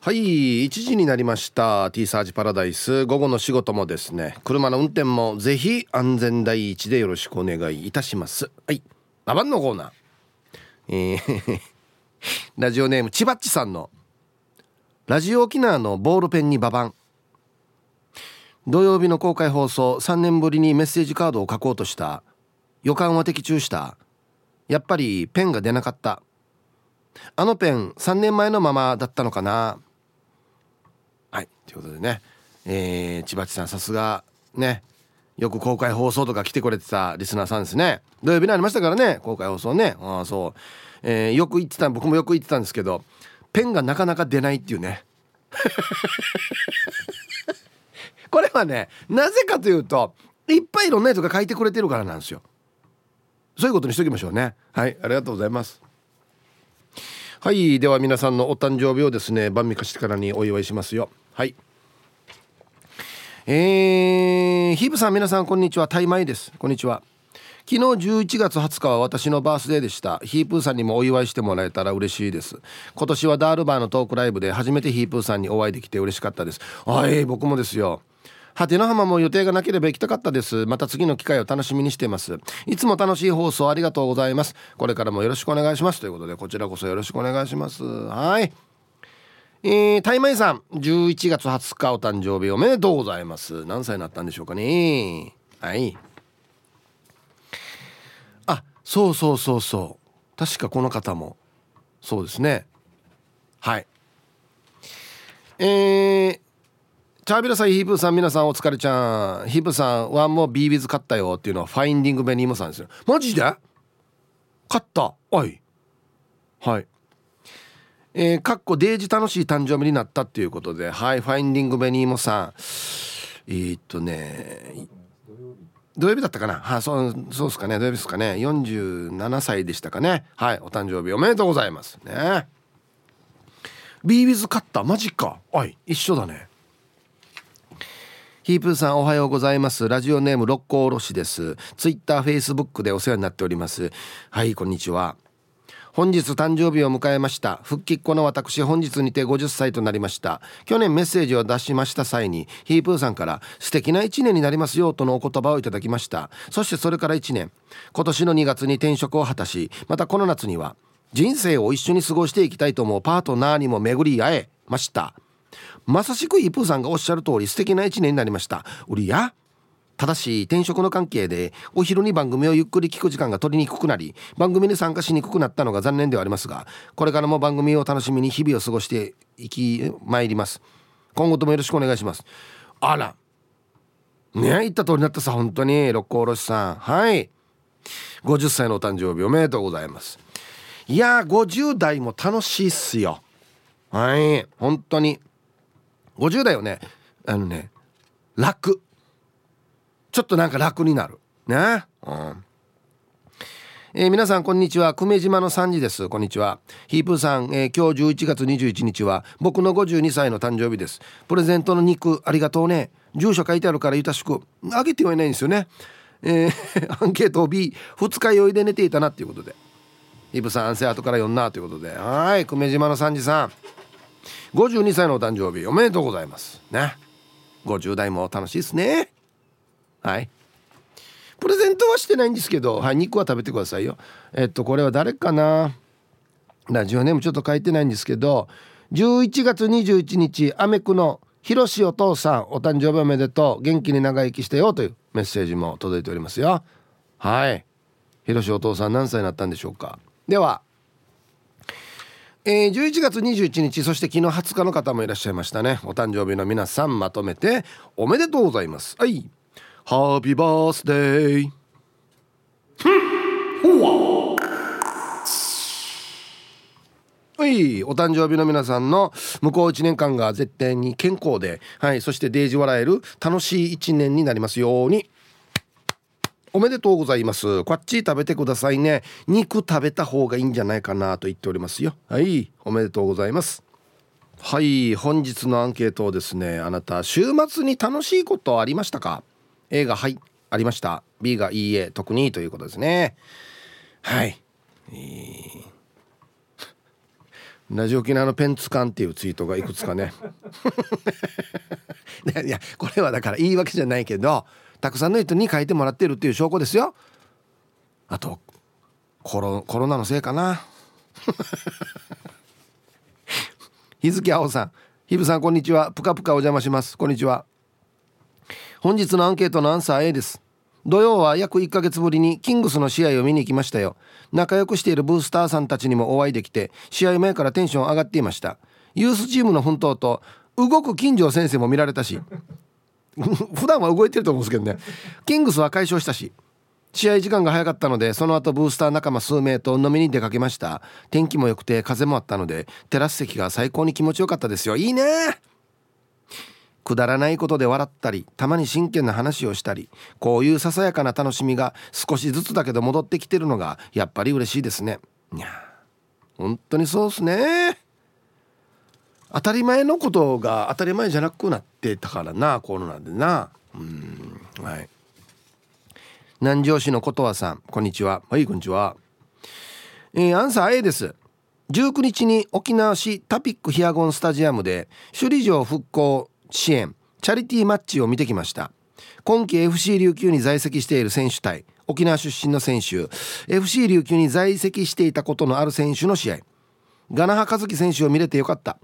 はい1時になりました。T サージパラダイス。午後の仕事もですね。車の運転もぜひ安全第一でよろしくお願いいたします。はいババンのコーナー。えー ラジオネームちばっちさんの。ラジオ沖縄のボールペンにババン。土曜日の公開放送3年ぶりにメッセージカードを書こうとした。予感は的中した。やっぱりペンが出なかった。あのペン3年前のままだったのかな。はいということでね。えー、千葉地さんさすがね。よく公開放送とか来てくれてたリスナーさんですね。土曜日にありましたからね。公開放送ね。ああそう、えー、よく言ってた僕もよく言ってたんですけどペンがなかなか出ないっていうね。これはねなぜかというといっぱいいろんな人が書いてくれてるからなんですよ。そういうことにしときましょうね。はいありがとうございます。はいでは皆さんのお誕生日をですね晩御飯からにお祝いしますよ。はい。えー、ヒブさん皆さんこんにちは。タイマイです。こんにちは。昨日11月20日は私のバースデーでした。ヒープーさんにもお祝いしてもらえたら嬉しいです。今年はダールバーのトークライブで初めてヒープーさんにお会いできて嬉しかったです。はい僕もですよ。果ての浜も予定がなければ行きたかったです。また次の機会を楽しみにしています。いつも楽しい放送ありがとうございます。これからもよろしくお願いします。ということでこちらこそよろしくお願いします。はい。えー、タイマイさん。11月20日お誕生日おめでとうございます。何歳になったんでしょうかね。はい。あそうそうそうそう。確かこの方も。そうですね。はい。えー、チャービラさんヒープさん皆さんお疲れちゃん。ヒープさんはもうビービズ買ったよっていうのはファインディングベニームさんですよ。マジで？買った？はい。はい。えー、かっこデージ楽しい誕生日になったっていうことで。はいファインディングベニーモさん。えー、っとね土曜日だったかな？はそうそうですかね。土曜日ですかね。47歳でしたかね。はいお誕生日おめでとうございます。ね。ビービズカッターマジか。はい一緒だねヒープーさんおはようございます。ラジオネーム六甲おろしです。ツイッターフェイスブックでお世話になっております。はいこんにちは。本日誕生日を迎えました。復帰っ子の私本日にて50歳となりました。去年メッセージを出しました際にヒープーさんから素敵な1年になりますよとのお言葉をいただきました。そしてそれから1年。今年の2月に転職を果たしまたこの夏には人生を一緒に過ごしていきたいと思うパートナーにも巡り会えました。まさしくイプーさんがおっしゃる通り素敵な1年になりました。うりやただし転職の関係でお昼に番組をゆっくり聞く時間が取りにくくなり番組に参加しにくくなったのが残念ではありますがこれからも番組を楽しみに日々を過ごしていき参ります。今後ともよろしくお願いします。あらね言った通りになったさ本当に。六甲おろしさん。はい。50歳のお誕生日おめでとうございます。いやー50代も楽しいっすよ。はい。本当に。50代をね。あのね楽。ちょっとなんか楽になる。ね。うん。えー、皆さんこんにちは。久米島の3時です。こんにちは。ヒープーさん、えー、今日11月21日は僕の52歳の誕生日です。プレゼントの肉ありがとうね。住所書いてあるからゆたしくあげてはいないんですよね。えー、アンケート B 二日酔いで寝ていたなっていうことで。ヒープさん安静後から読んなということで。はい久米島の3時さん52歳のお誕生日おめでとうございます。ね。50代も楽しいですね。はい。プレゼントはしてないんですけどはい肉は食べてくださいよ。えっとこれは誰かな？ラジオネームちょっと書いてないんですけど11月21日アメクのひろしお父さんお誕生日おめでとう。元気に長生きしてよというメッセージも届いておりますよ。はい。ひろしお父さん何歳になったんでしょうか。ではえー、11月21日そして昨日20日の方もいらっしゃいましたね。お誕生日の皆さんまとめておめでとうございます。はい。ハッピーバースデーはい。お誕生日の皆さんの向こう1年間が絶対に健康で、はい、そしてデージ笑える楽しい1年になりますようにおめでとうございます。こっち食べてくださいね。肉食べた方がいいんじゃないかなと言っておりますよ。はい。おめでとうございます。はい。本日のアンケートをですねあなた週末に楽しいことありましたか？A がはい。ありました。B がいいえ。特にということですね。はい、えー、ラジオ沖縄のペンツカンっていうツイートがいくつかね。いやこれはだから言い訳じゃないけどたくさんの人に書いてもらってるっていう証拠ですよ。あとコロコロナのせいかな。日付青さん。ひぶさんこんにちは。ぷかぷかお邪魔します。こんにちは。本日のアンケートのアンサー A です。土曜は約1ヶ月ぶりにキングスの試合を見に行きましたよ。仲良くしているブースターさんたちにもお会いできて試合前からテンション上がっていました。ユースチームの奮闘と動く金城先生も見られたし 普段は動いてると思うんですけどね。キングスは解消したし試合時間が早かったのでその後ブースター仲間数名と飲みに出かけました。天気も良くて風もあったのでテラス席が最高に気持ちよかったですよ。いいね！くだらないことで笑ったりたまに真剣な話をしたりこういうささやかな楽しみが少しずつだけど戻ってきてるのがやっぱり嬉しいですね。いや本当にそうっすね。当たり前のことが当たり前じゃなくなってたからなコロナでな。うんはい。南城市のことわさんこんにちは。はいこんにちは。えー、アンサー A です。19日に沖縄市タピックヒアゴンスタジアムで首里城復興支援チャリティーマッチを見てきました。今季 FC 琉球に在籍している選手対沖縄出身の選手 FC 琉球に在籍していたことのある選手の試合。ガナハ和樹選手を見れてよかった。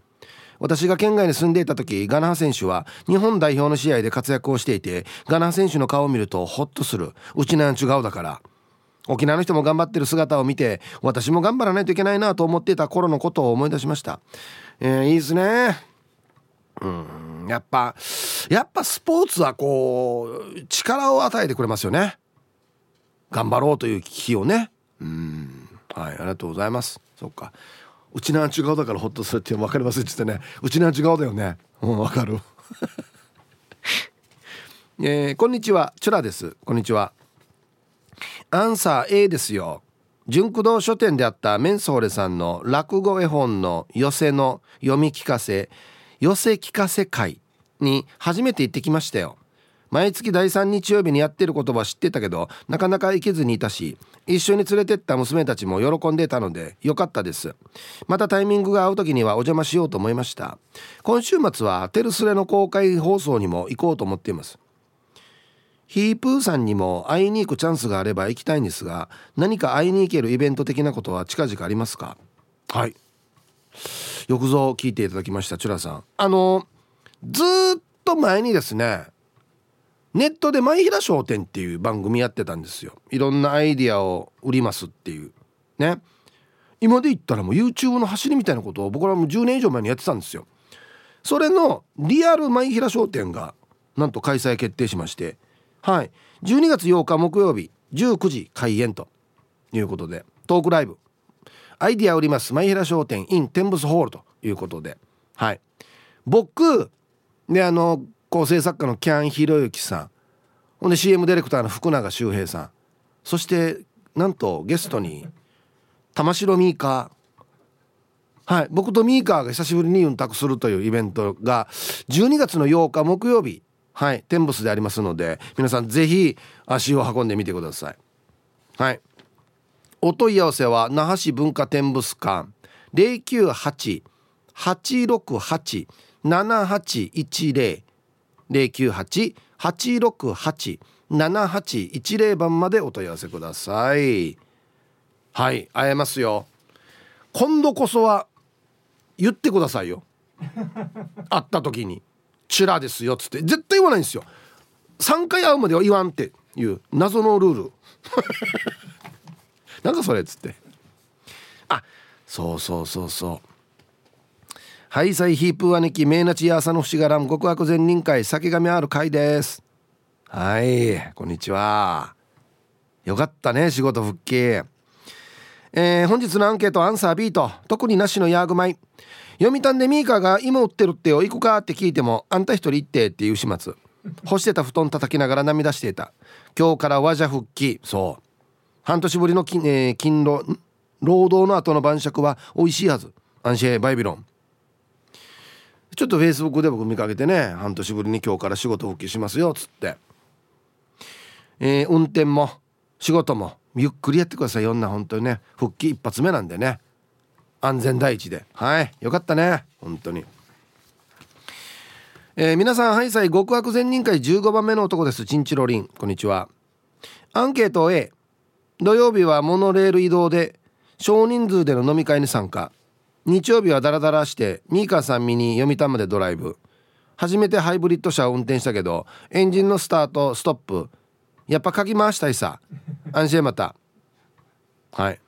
私が県外に住んでいた時ガナハ選手は日本代表の試合で活躍をしていてガナハ選手の顔を見るとホッとする。うちなんちゅ顔だから。沖縄の人も頑張ってる姿を見て私も頑張らないといけないなと思っていた頃のことを思い出しました、えー、いいですね。うんやっぱやっぱスポーツはこう力を与えてくれますよね。頑張ろうという気をね。うんはいありがとうございます。そっか。うちなん違うだからホッとするって分かりますって言ってね。うちなん違うだよね。うん分かる。えー、こんにちは。チュラです。こんにちは。アンサー A ですよ。純駆動書店であったメンソーレさんの落語絵本の寄せの読み聞かせ寄せ聞かせ会に初めて行ってきましたよ。毎月第3日曜日にやってる言葉知ってたけどなかなか行けずにいたし一緒に連れてった娘たちも喜んでたのでよかったです。またタイミングが合う時にはお邪魔しようと思いました。今週末はテルスレの公開放送にも行こうと思っています。ヒープーさんにも会いに行くチャンスがあれば行きたいんですが何か会いに行けるイベント的なことは近々ありますか？はい。よくぞ聞いていただきましたチュラさん。あのずっと前にですねネットで「前平商店」っていう番組やってたんですよ。いろんなアイディアを売りますっていう。ね。今で言ったらもう YouTube の走りみたいなことを僕らも10年以上前にやってたんですよ。それのリアル前平商店がなんと開催決定しまして。はい。12月8日木曜日19時開演ということで。トークライブ。アイディア売ります。前平商店 in テンブスホールということで。はい。僕であの構成作家のキャン・ヒロユキさん。ほんで CM ディレクターの福永周平さん。そしてなんとゲストに玉城ミーカー。はい僕とミーカーが久しぶりに運託するというイベントが12月の8日木曜日。はいテンブスでありますので皆さん是非足を運んでみてください。はい。お問い合わせは那覇市文化展物館。098-868-7810 098-868-7810番までお問い合わせください。はい会えますよ。今度こそは言ってくださいよ。会った時に「チュラですよ」っつって。絶対言わないんですよ。3回会うまでは言わんっていう。謎のルール。なんかそれっつって。あそうそうそうそう。ハイサイヒープー兄貴メイナチヤーサの節柄極悪善人会酒神ある会です。はいこんにちは。よかったね仕事復帰。えー、本日のアンケートアンサー B と特になしのヤーグマイ読谷でミーカーが今売ってるってよ。行くかって聞いてもあんた一人行ってっていう始末。干してた布団叩きながら涙していた。今日から和者復帰。そう。半年ぶりの勤,、えー、勤労労働の後の晩酌は美味しいはず。アンシェバイビロン。ちょっとフェイスブックで僕見かけてね半年ぶりに今日から仕事復帰しますよっつって、えー、運転も仕事もゆっくりやってくださいよんな本当にね。復帰一発目なんでね。安全第一で。はい。よかったね。本当に。えー、皆さんハイサイ極悪善人会15番目の男です。チンチロリン。こんにちは。アンケート A 土曜日はモノレール移動で少人数での飲み会に参加。日曜日はダラダラしてミーカーさん見に読谷までドライブ。初めてハイブリッド車を運転したけどエンジンのスタートストップ。やっぱ鍵回したいさ。安心また。はい。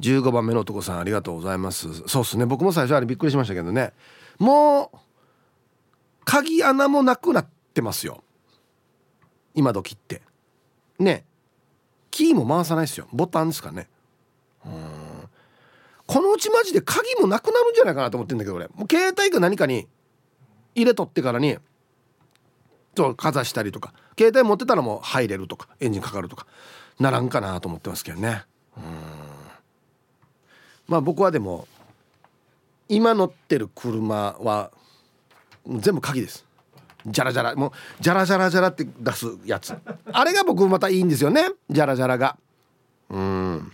15番目の男さんありがとうございます。そうっすね。僕も最初あれびっくりしましたけどね。もう鍵穴もなくなってますよ。今時って。ね。キーも回さないですよ。ボタンですかね。うん。このうちマジで鍵もなくなるんじゃないかなと思ってんだけど俺。もう携帯か何かに入れとってからにとかざしたりとか。携帯持ってたらもう入れるとかエンジンかかるとか。ならんかなと思ってますけどね。うん。まあ僕はでも今乗ってる車は全部鍵です。ジャラジャラ。もうジャラジャラジャラって出すやつ。あれが僕またいいんですよね。ジャラジャラが。うん。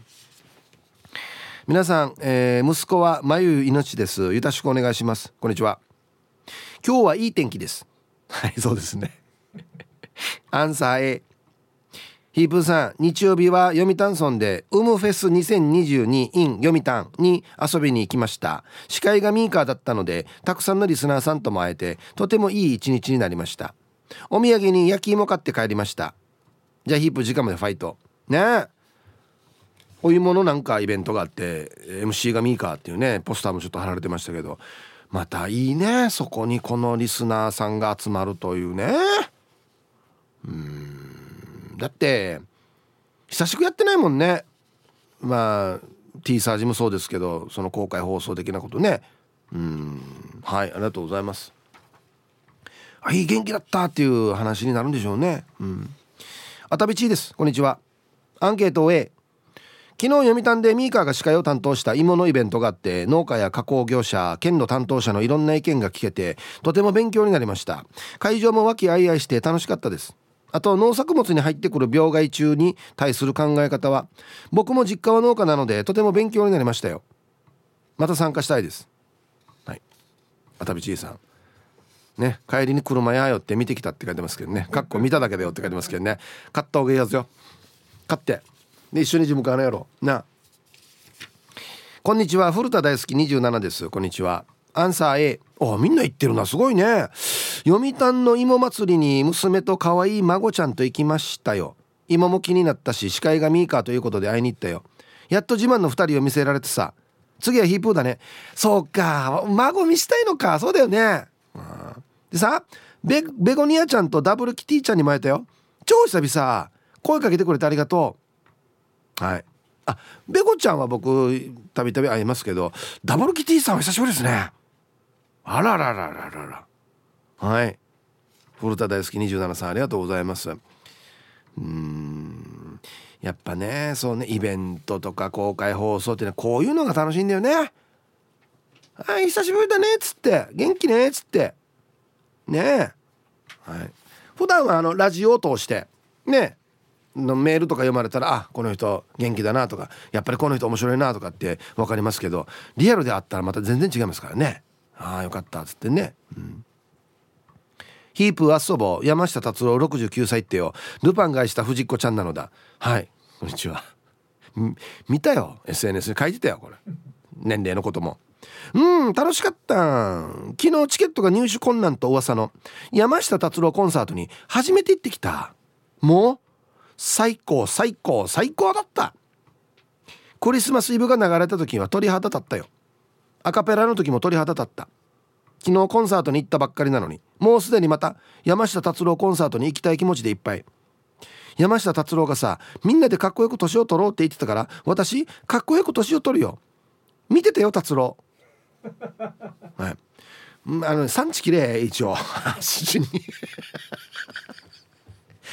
皆さん、えー、息子はまゆ命です。よろしくお願いします。こんにちは。今日はいい天気です。はいそうですね。アンサー A ヒープーさん日曜日は読谷村でウムフェス 2022in 読谷に遊びに行きました。司会がミーカーだったのでたくさんのリスナーさんとも会えてとてもいい一日になりました。お土産に焼き芋買って帰りました。じゃあヒープ時間までファイト。ねえお芋のなんかイベントがあって MC がミーカーっていうねポスターもちょっと貼られてましたけどまたいいねそこにこのリスナーさんが集まるというね。うん。だって久しくやってないもんね。まあ T サージもそうですけどその公開放送的なことね。うん。はいありがとうございます。あいい元気だったっていう話になるんでしょうね。うん。あたびちです。こんにちは。アンケート A 昨日読谷でミーカーが司会を担当した芋のイベントがあって農家や加工業者県の担当者のいろんな意見が聞けてとても勉強になりました。会場も和気あいあいして楽しかったです。あと農作物に入ってくる病害虫に対する考え方は僕も実家は農家なのでとても勉強になりましたよ。また参加したいです。はい。あたびちいさん。ね帰りに車やよって見てきたって書いてますけどね。かっこ見ただけだよって書いてますけどね。買った方がいいやつよ。買って。で一緒に事務官のやろ。うな。こんにちは。古田大好き27です。こんにちは。アンサー A おみんな言ってるな。すごいね。読谷の芋祭りに娘と可愛い孫ちゃんと行きましたよ。芋も気になったし司会がミーカーということで会いに行ったよ。やっと自慢の2人を見せられてさ。次はヒープーだね。そうか。孫見したいのか。そうだよね。でさベベゴニアちゃんとダブルキティちゃんにも会えたよ。超久々。声かけてくれてありがとう。はい。あベコちゃんは僕たびたび会いますけどダブルキティさんは久しぶりですね。あらららららら。はい。古田大好き27さんありがとうございます。うん。やっぱねそうねイベントとか公開放送っていうのはこういうのが楽しいんだよね。はい久しぶりだねっつって。元気ねっつって。ね。えはい。普段はあのラジオを通して。ね。のメールとか読まれたらあこの人元気だなとかやっぱりこの人面白いなとかって分かりますけどリアルであったらまた全然違いますからね。ああよかったっつってね、うん、ヒープーアッソボ山下達郎69歳ってよ。ルパンがした藤子ちゃんなのだ。はい。こんにちは。見たよ。SNS に書いてたよこれ。年齢のことも。うん楽しかった昨日チケットが入手困難と噂の山下達郎コンサートに初めて行ってきた。もう最高最高最高だった。クリスマスイブが流れた時は鳥肌立ったよ。アカペラの時も鳥肌立った。昨日コンサートに行ったばっかりなのに。もうすでにまた山下達郎コンサートに行きたい気持ちでいっぱい。山下達郎がさみんなでかっこよく年を取ろうって言ってたから私かっこよく年を取るよ。見ててよ達郎。はい。あの産地きれい一応。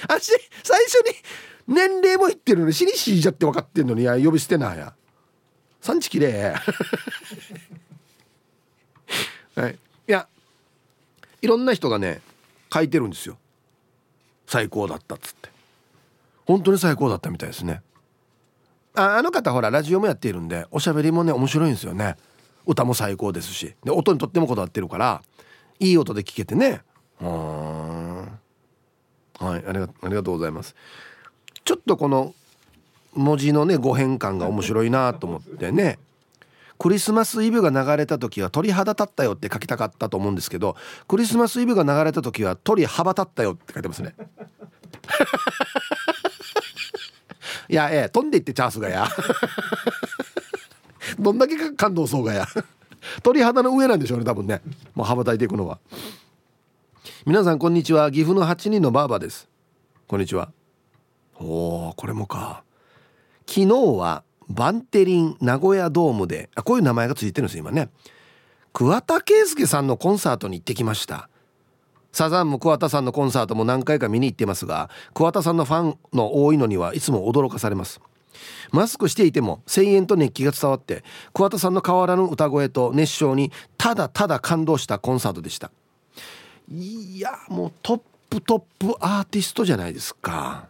私最初に年齢も言ってるのに死に死じゃって分かってんのにいや呼び捨てなや。産地きれい。はい。いやいろんな人がね書いてるんですよ。最高だったっつって。本当に最高だったみたいですね。ああの方ほらラジオもやっているんでおしゃべりもね面白いんですよね。歌も最高ですし。で音にとってもこだわってるからいい音で聞けてね。うんはいありがありがとうございます。ちょっとこの文字のね語変換が面白いなと思ってね。クリスマスイブが流れた時は鳥肌立ったよって書きたかったと思うんですけどクリスマスイブが流れた時は鳥羽ば立ったよって書いてますね。いやええ飛んでいってチャンスがや。どんだけ感動そうがや。鳥肌の上なんでしょうね多分ね。もう羽ばたいていくのは皆さんこんにちは。岐阜の8人のバーバです。こんにちは。おおこれもか。昨日はバンテリン名古屋ドームであこういう名前がついてるんです今ね。桑田佳祐さんのコンサートに行ってきました。サザンも桑田さんのコンサートも何回か見に行ってますが桑田さんのファンの多いのにはいつも驚かされます。マスクしていても声援と熱気が伝わって桑田さんの変わらぬ歌声と熱唱にただただ感動したコンサートでした。いやもうトップトップアーティストじゃないですか。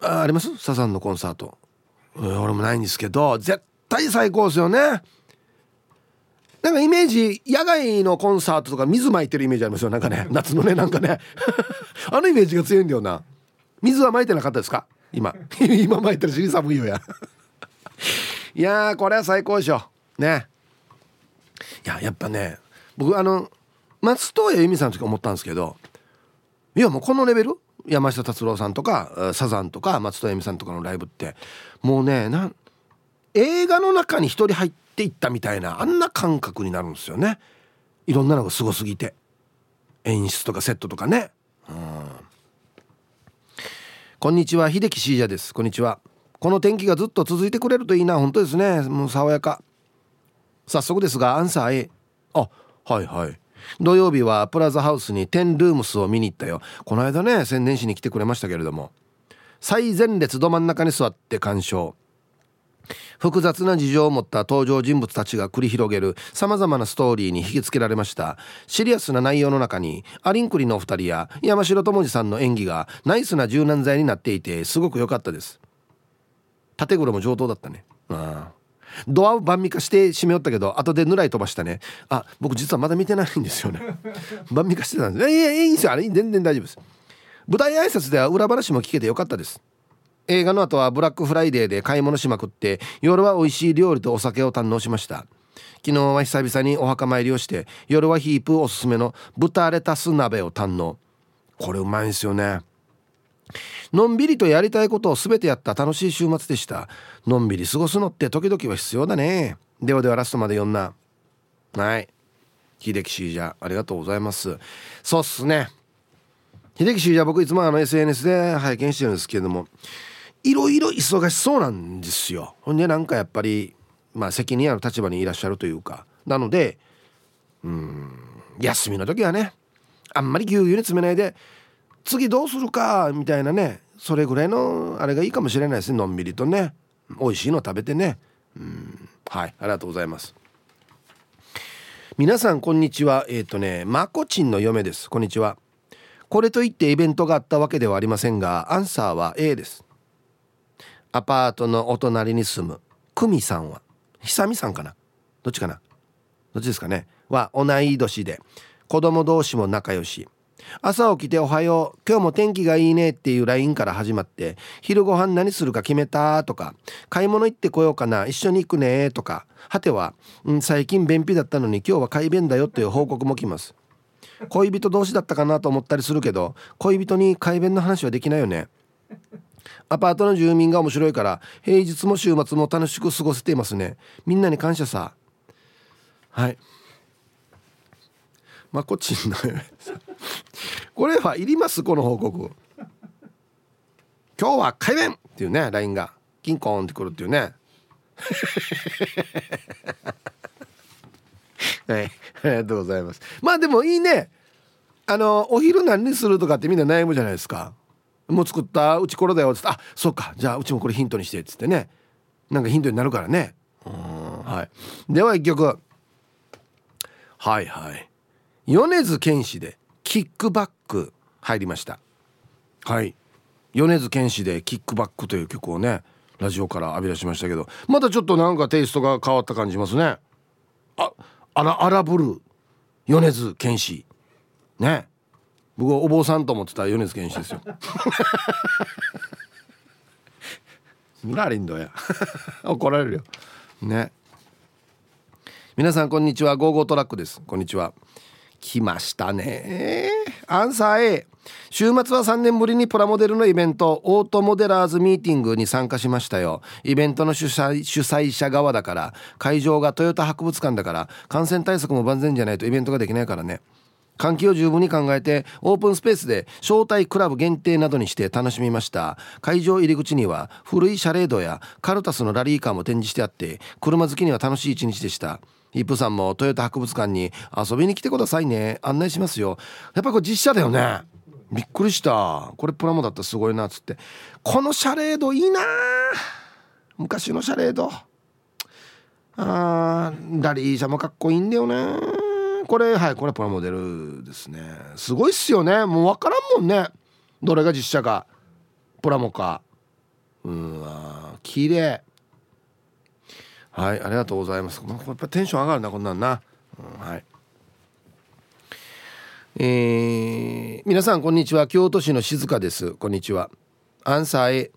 ああります？サザンのコンサート、うん、俺もないんですけど絶対最高ですよね。なんかイメージ野外のコンサートとか水まいてるイメージありますよ。なんかね夏のねなんかね。あのイメージが強いんだよな。水はまいてなかったですか？今。今まいてるし寒いよや。いやこれは最高でしょ。ね。いややっぱね僕あの松任谷由実さんの時思ったんですけどいやもうこのレベル？山下達郎さんとかサザンとか松任谷由実さんとかのライブってもうねなん映画の中に一人入っていったみたいなあんな感覚になるんですよね。いろんなのがすごすぎて。演出とかセットとかね。うん。こんにちは秀樹シージャです。こんにちは。この天気がずっと続いてくれるといいな。本当ですね。もう爽やか。早速ですがアンサー A あはいはい。土曜日はプラザハウスにテンルームスを見に行ったよ。この間ね宣伝しに来てくれましたけれども。最前列ど真ん中に座って鑑賞。複雑な事情を持った登場人物たちが繰り広げるさまざまなストーリーに引きつけられました。シリアスな内容の中にアリンクリのお二人や山城智司さんの演技がナイスな柔軟剤になっていてすごく良かったです。縦黒も上等だったね。ああ。ドアを晩味化して閉めよったけど後でぬらい飛ばしたね。あ僕実はまだ見てないんですよね。晩味化してたんです。いやいいんですよ。あれ全然大丈夫です。舞台挨拶では裏話も聞けてよかったです。映画の後はブラックフライデーで買い物しまくって夜は美味しい料理とお酒を堪能しました。昨日は久々にお墓参りをして夜はヒープおすすめの豚レタス鍋を堪能。これうまいんですよね。のんびりとやりたいことを全てやった楽しい週末でした。のんびり過ごすのって時々は必要だね。ではではラストまで読んなはい。秀樹シージャーありがとうございます。そうっすね。秀樹シージャー僕いつもあの SNS で拝見してるんですけれどもいろいろ忙しそうなんですよ。ほんでなんかやっぱりまあ責任ある立場にいらっしゃるというか。なのでうん休みの時はねあんまりぎゅうぎゅうに詰めないで次どうするかみたいなね。それぐらいのあれがいいかもしれないですね。のんびりとね。美味しいの食べてね。うん。はい。ありがとうございます。皆さんこんにちは。えっ、ー、とねまこちんの嫁です。こんにちは。これといってイベントがあったわけではありませんがアンサーは A です。アパートのお隣に住む久美さんは。久美さんかな？どっちかな？どっちですかね？は同い年で子供同士も仲良し。朝起きておはよう。今日も天気がいいねっていう LINE から始まって昼ご飯何するか決めた？とか買い物行ってこようかな一緒に行くね？とか。果ては、うん、最近便秘だったのに今日は快便だよという報告も来ます恋人同士だったかな？と思ったりするけど恋人に快便の話はできないよねアパートの住民が面白いから平日も週末も楽しく過ごせていますねみんなに感謝さはい。まこちんのこれはいりますこの報告。今日は開弁っていうね LINE が。キンコンってくるっていうね。はいありがとうございます。まあでもいいね。あのお昼何にするとかってみんな悩むじゃないですか。もう作ったうちこれだよっつってあそうか。じゃあうちもこれヒントにしてっつってね。なんかヒントになるからね。うんはい。では一曲。はいはい。米津玄師でキックバック入りました。はい。米津玄師でキックバックという曲をねラジオから浴び出しましたけどまたちょっとなんかテイストが変わった感じますね。ああら荒ぶる米津玄師。ね。僕はお坊さんと思ってた米津玄師ですよ。ラリンドや。怒られるよ。ね。皆さんこんにちは。ゴーゴートラックです。こんにちは来ましたね。アンサー A 週末は3年ぶりにプラモデルのイベントオートモデラーズミーティングに参加しましたよ。イベントの主催主催者側だから会場がトヨタ博物館だから感染対策も万全じゃないとイベントができないからね。換気を十分に考えてオープンスペースで招待クラブ限定などにして楽しみました。会場入り口には古いシャレードやカルタスのラリーカーも展示してあって車好きには楽しい一日でした。イップさんもトヨタ博物館に遊びに来てくださいね。案内しますよ。やっぱこれ実写だよね。びっくりした。これプラモだったらすごいなっつって。このシャレードいいな。昔のシャレード。あーラリー車もかっこいいんだよねこれはいこれプラモデルですね。すごいっすよね。もう分からんもんね。どれが実写か。プラモか。うんわ綺麗。はいありがとうございます。やっぱテンション上がるなこんなんな、うん、はい。えー、皆さんこんにちは。京都市の静香です。こんにちは。アンサー A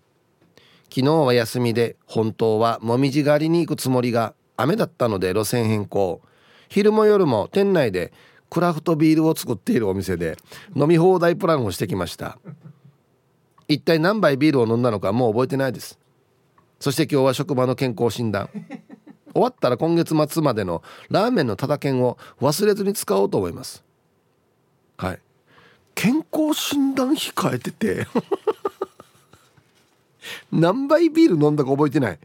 昨日は休みで本当はもみじ狩りに行くつもりが雨だったので路線変更。昼も夜も店内でクラフトビールを作っているお店で飲み放題プランをしてきました。一体何杯ビールを飲んだのかもう覚えてないです。そして今日は職場の健康診断。終わったら今月末までのラーメンのただ券を忘れずに使おうと思います。はい。健康診断控えてて 何杯ビール飲んだか覚えてない。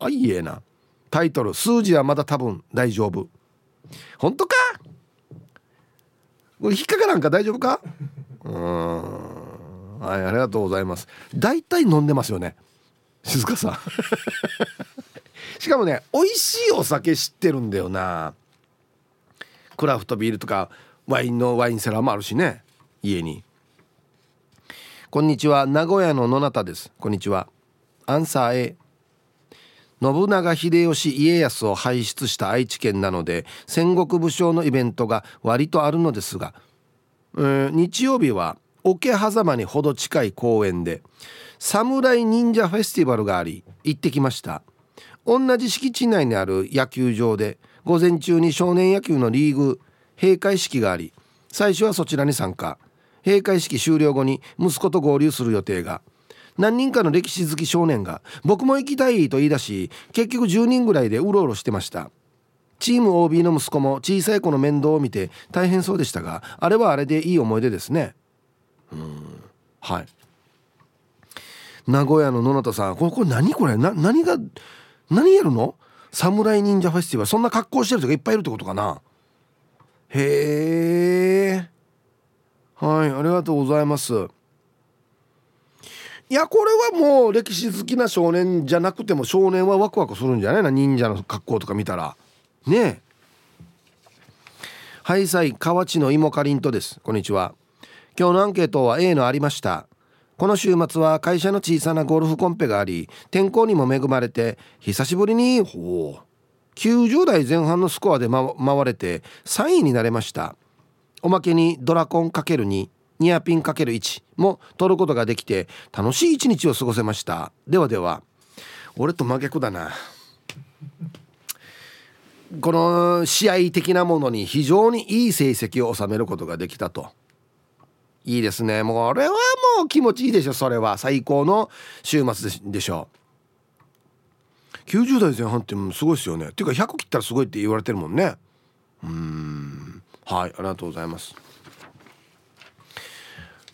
あいいえな。タイトル数字はまだ多分大丈夫。本当か？これ引っかからんか大丈夫か？うん。はいありがとうございます。大体飲んでますよね。静香さん。しかもね美味しいお酒知ってるんだよな。クラフトビールとかワインのワインセラーもあるしね。家に。こんにちは。名古屋の野中です。こんにちは。アンサー A 信長秀吉家康を輩出した愛知県なので戦国武将のイベントが割とあるのですが、えー、日曜日は桶狭間にほど近い公園で侍忍者フェスティバルがあり行ってきました。同じ敷地内にある野球場で午前中に少年野球のリーグ閉会式があり最初はそちらに参加。閉会式終了後に息子と合流する予定が。何人かの歴史好き少年が「僕も行きたい」と言い出し結局10人ぐらいでうろうろしてました。チーム OB の息子も小さい子の面倒を見て大変そうでしたがあれはあれでいい思い出ですね。うんはい。名古屋の野中さんこれこれ何これ？な何が何やるの？侍忍者フェスティバル。そんな格好してる人がいっぱいいるってことかな？へえはいありがとうございます。いやこれはもう歴史好きな少年じゃなくても少年はワクワクするんじゃない？な忍者の格好とか見たら。ねえ。はいさい河内の芋かりんとです。こんにちは。今日のアンケートは A のありました。この週末は会社の小さなゴルフコンペがあり天候にも恵まれて久しぶりにほう90代前半のスコアで、ま、回れて3位になれました。おまけにドラコン ×2 ニアピン ×1 も取ることができて楽しい一日を過ごせました。ではでは俺と真逆だな。この試合的なものに非常にいい成績を収めることができたと。いいですね。もう俺はもう気持ちいいでしょそれは。最高の週末でしょ。う90代前半ってすごいですよね。っていうか100切ったらすごいって言われてるもんね。うん。はいありがとうございます。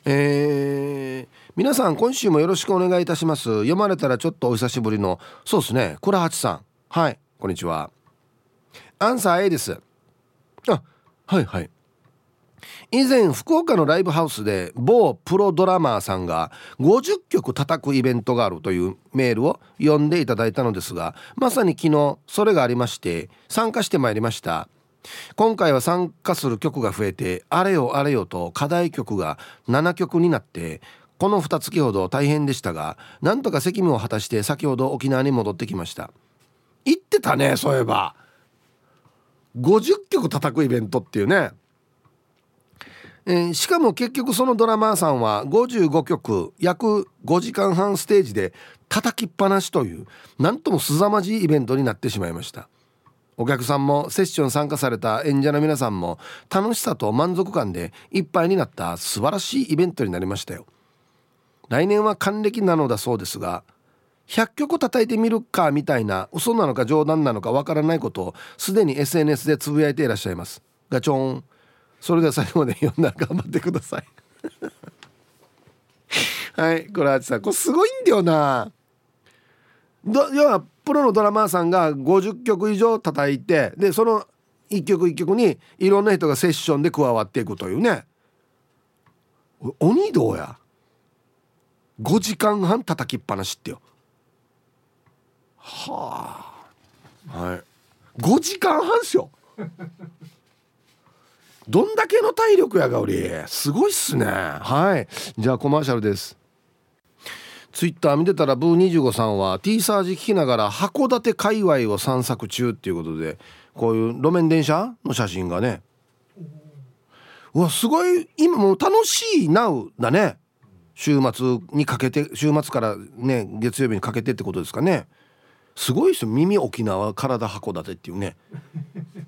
えー、皆さん今週もよろしくお願いいたします。読まれたらちょっとお久しぶりのそうですね。倉八さん。はい。こんにちは。アンサー A です。あはいはい。以前福岡のライブハウスで某プロドラマーさんが50曲叩くイベントがあるというメールを読んでいただいたのですがまさに昨日それがありまして参加してまいりました。今回は参加する曲が増えてあれよあれよと課題曲が7曲になってこの2月ほど大変でしたがなんとか責務を果たして先ほど沖縄に戻ってきました。行ってたねそういえば。50曲叩くイベントっていうね、えー、しかも結局そのドラマーさんは55曲約5時間半ステージで叩きっぱなしというなんとも凄まじいイベントになってしまいました。お客さんもセッション参加された演者の皆さんも楽しさと満足感でいっぱいになった素晴らしいイベントになりましたよ。来年は還暦なのだそうですが100曲叩いてみるかみたいな嘘なのか冗談なのかわからないことをすでに SNS でつぶやいていらっしゃいます。ガチョン。それでは最後まで読んだら頑張ってください。はいこれはさん。これすごいんだよな。要はプロのドラマーさんが50曲以上叩いてでその一曲一曲にいろんな人がセッションで加わっていくというね。鬼どうや。5時間半叩きっぱなしってよ。はあ。はい。5時間半っすよ。どんだけの体力やがおりすごいっすね。はい。じゃあコマーシャルです。ツイッター見てたらブー25さんは T サージ聞きながら函館界隈を散策中っていうことでこういう路面電車の写真がね。うわすごい今もう楽しいなうだね。週末にかけて週末からね月曜日にかけてってことですかね。すごいですよ。耳沖縄体函館っていうね。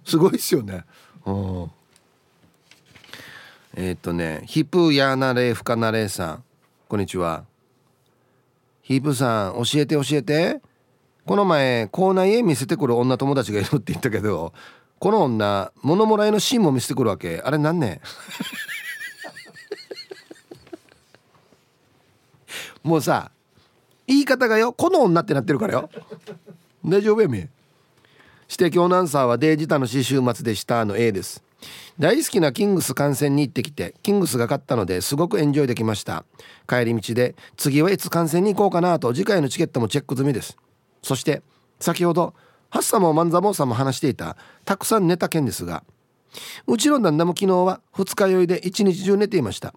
すごいですよね。うん。え、っとねヒプヤーナレーフカナレさん。こんにちは。ヒープさん教えて教えて。この前校内へ見せてくる女友達がいるって言ったけどこの女物もらいのシーンも見せてくるわけ。あれなんね もうさ言い方がよ。この女ってなってるからよ。大丈夫やめ指摘アナウンサーはデージ楽しい週末でしたの A です大好きなキングス観戦に行ってきてキングスが勝ったのですごくエンジョイできました。帰り道で次はいつ観戦に行こうかなと次回のチケットもチェック済みです。そして先ほどハッサも万座坊さんも話していたたくさん寝た件ですがうちの旦那も昨日は二日酔いで一日中寝ていました。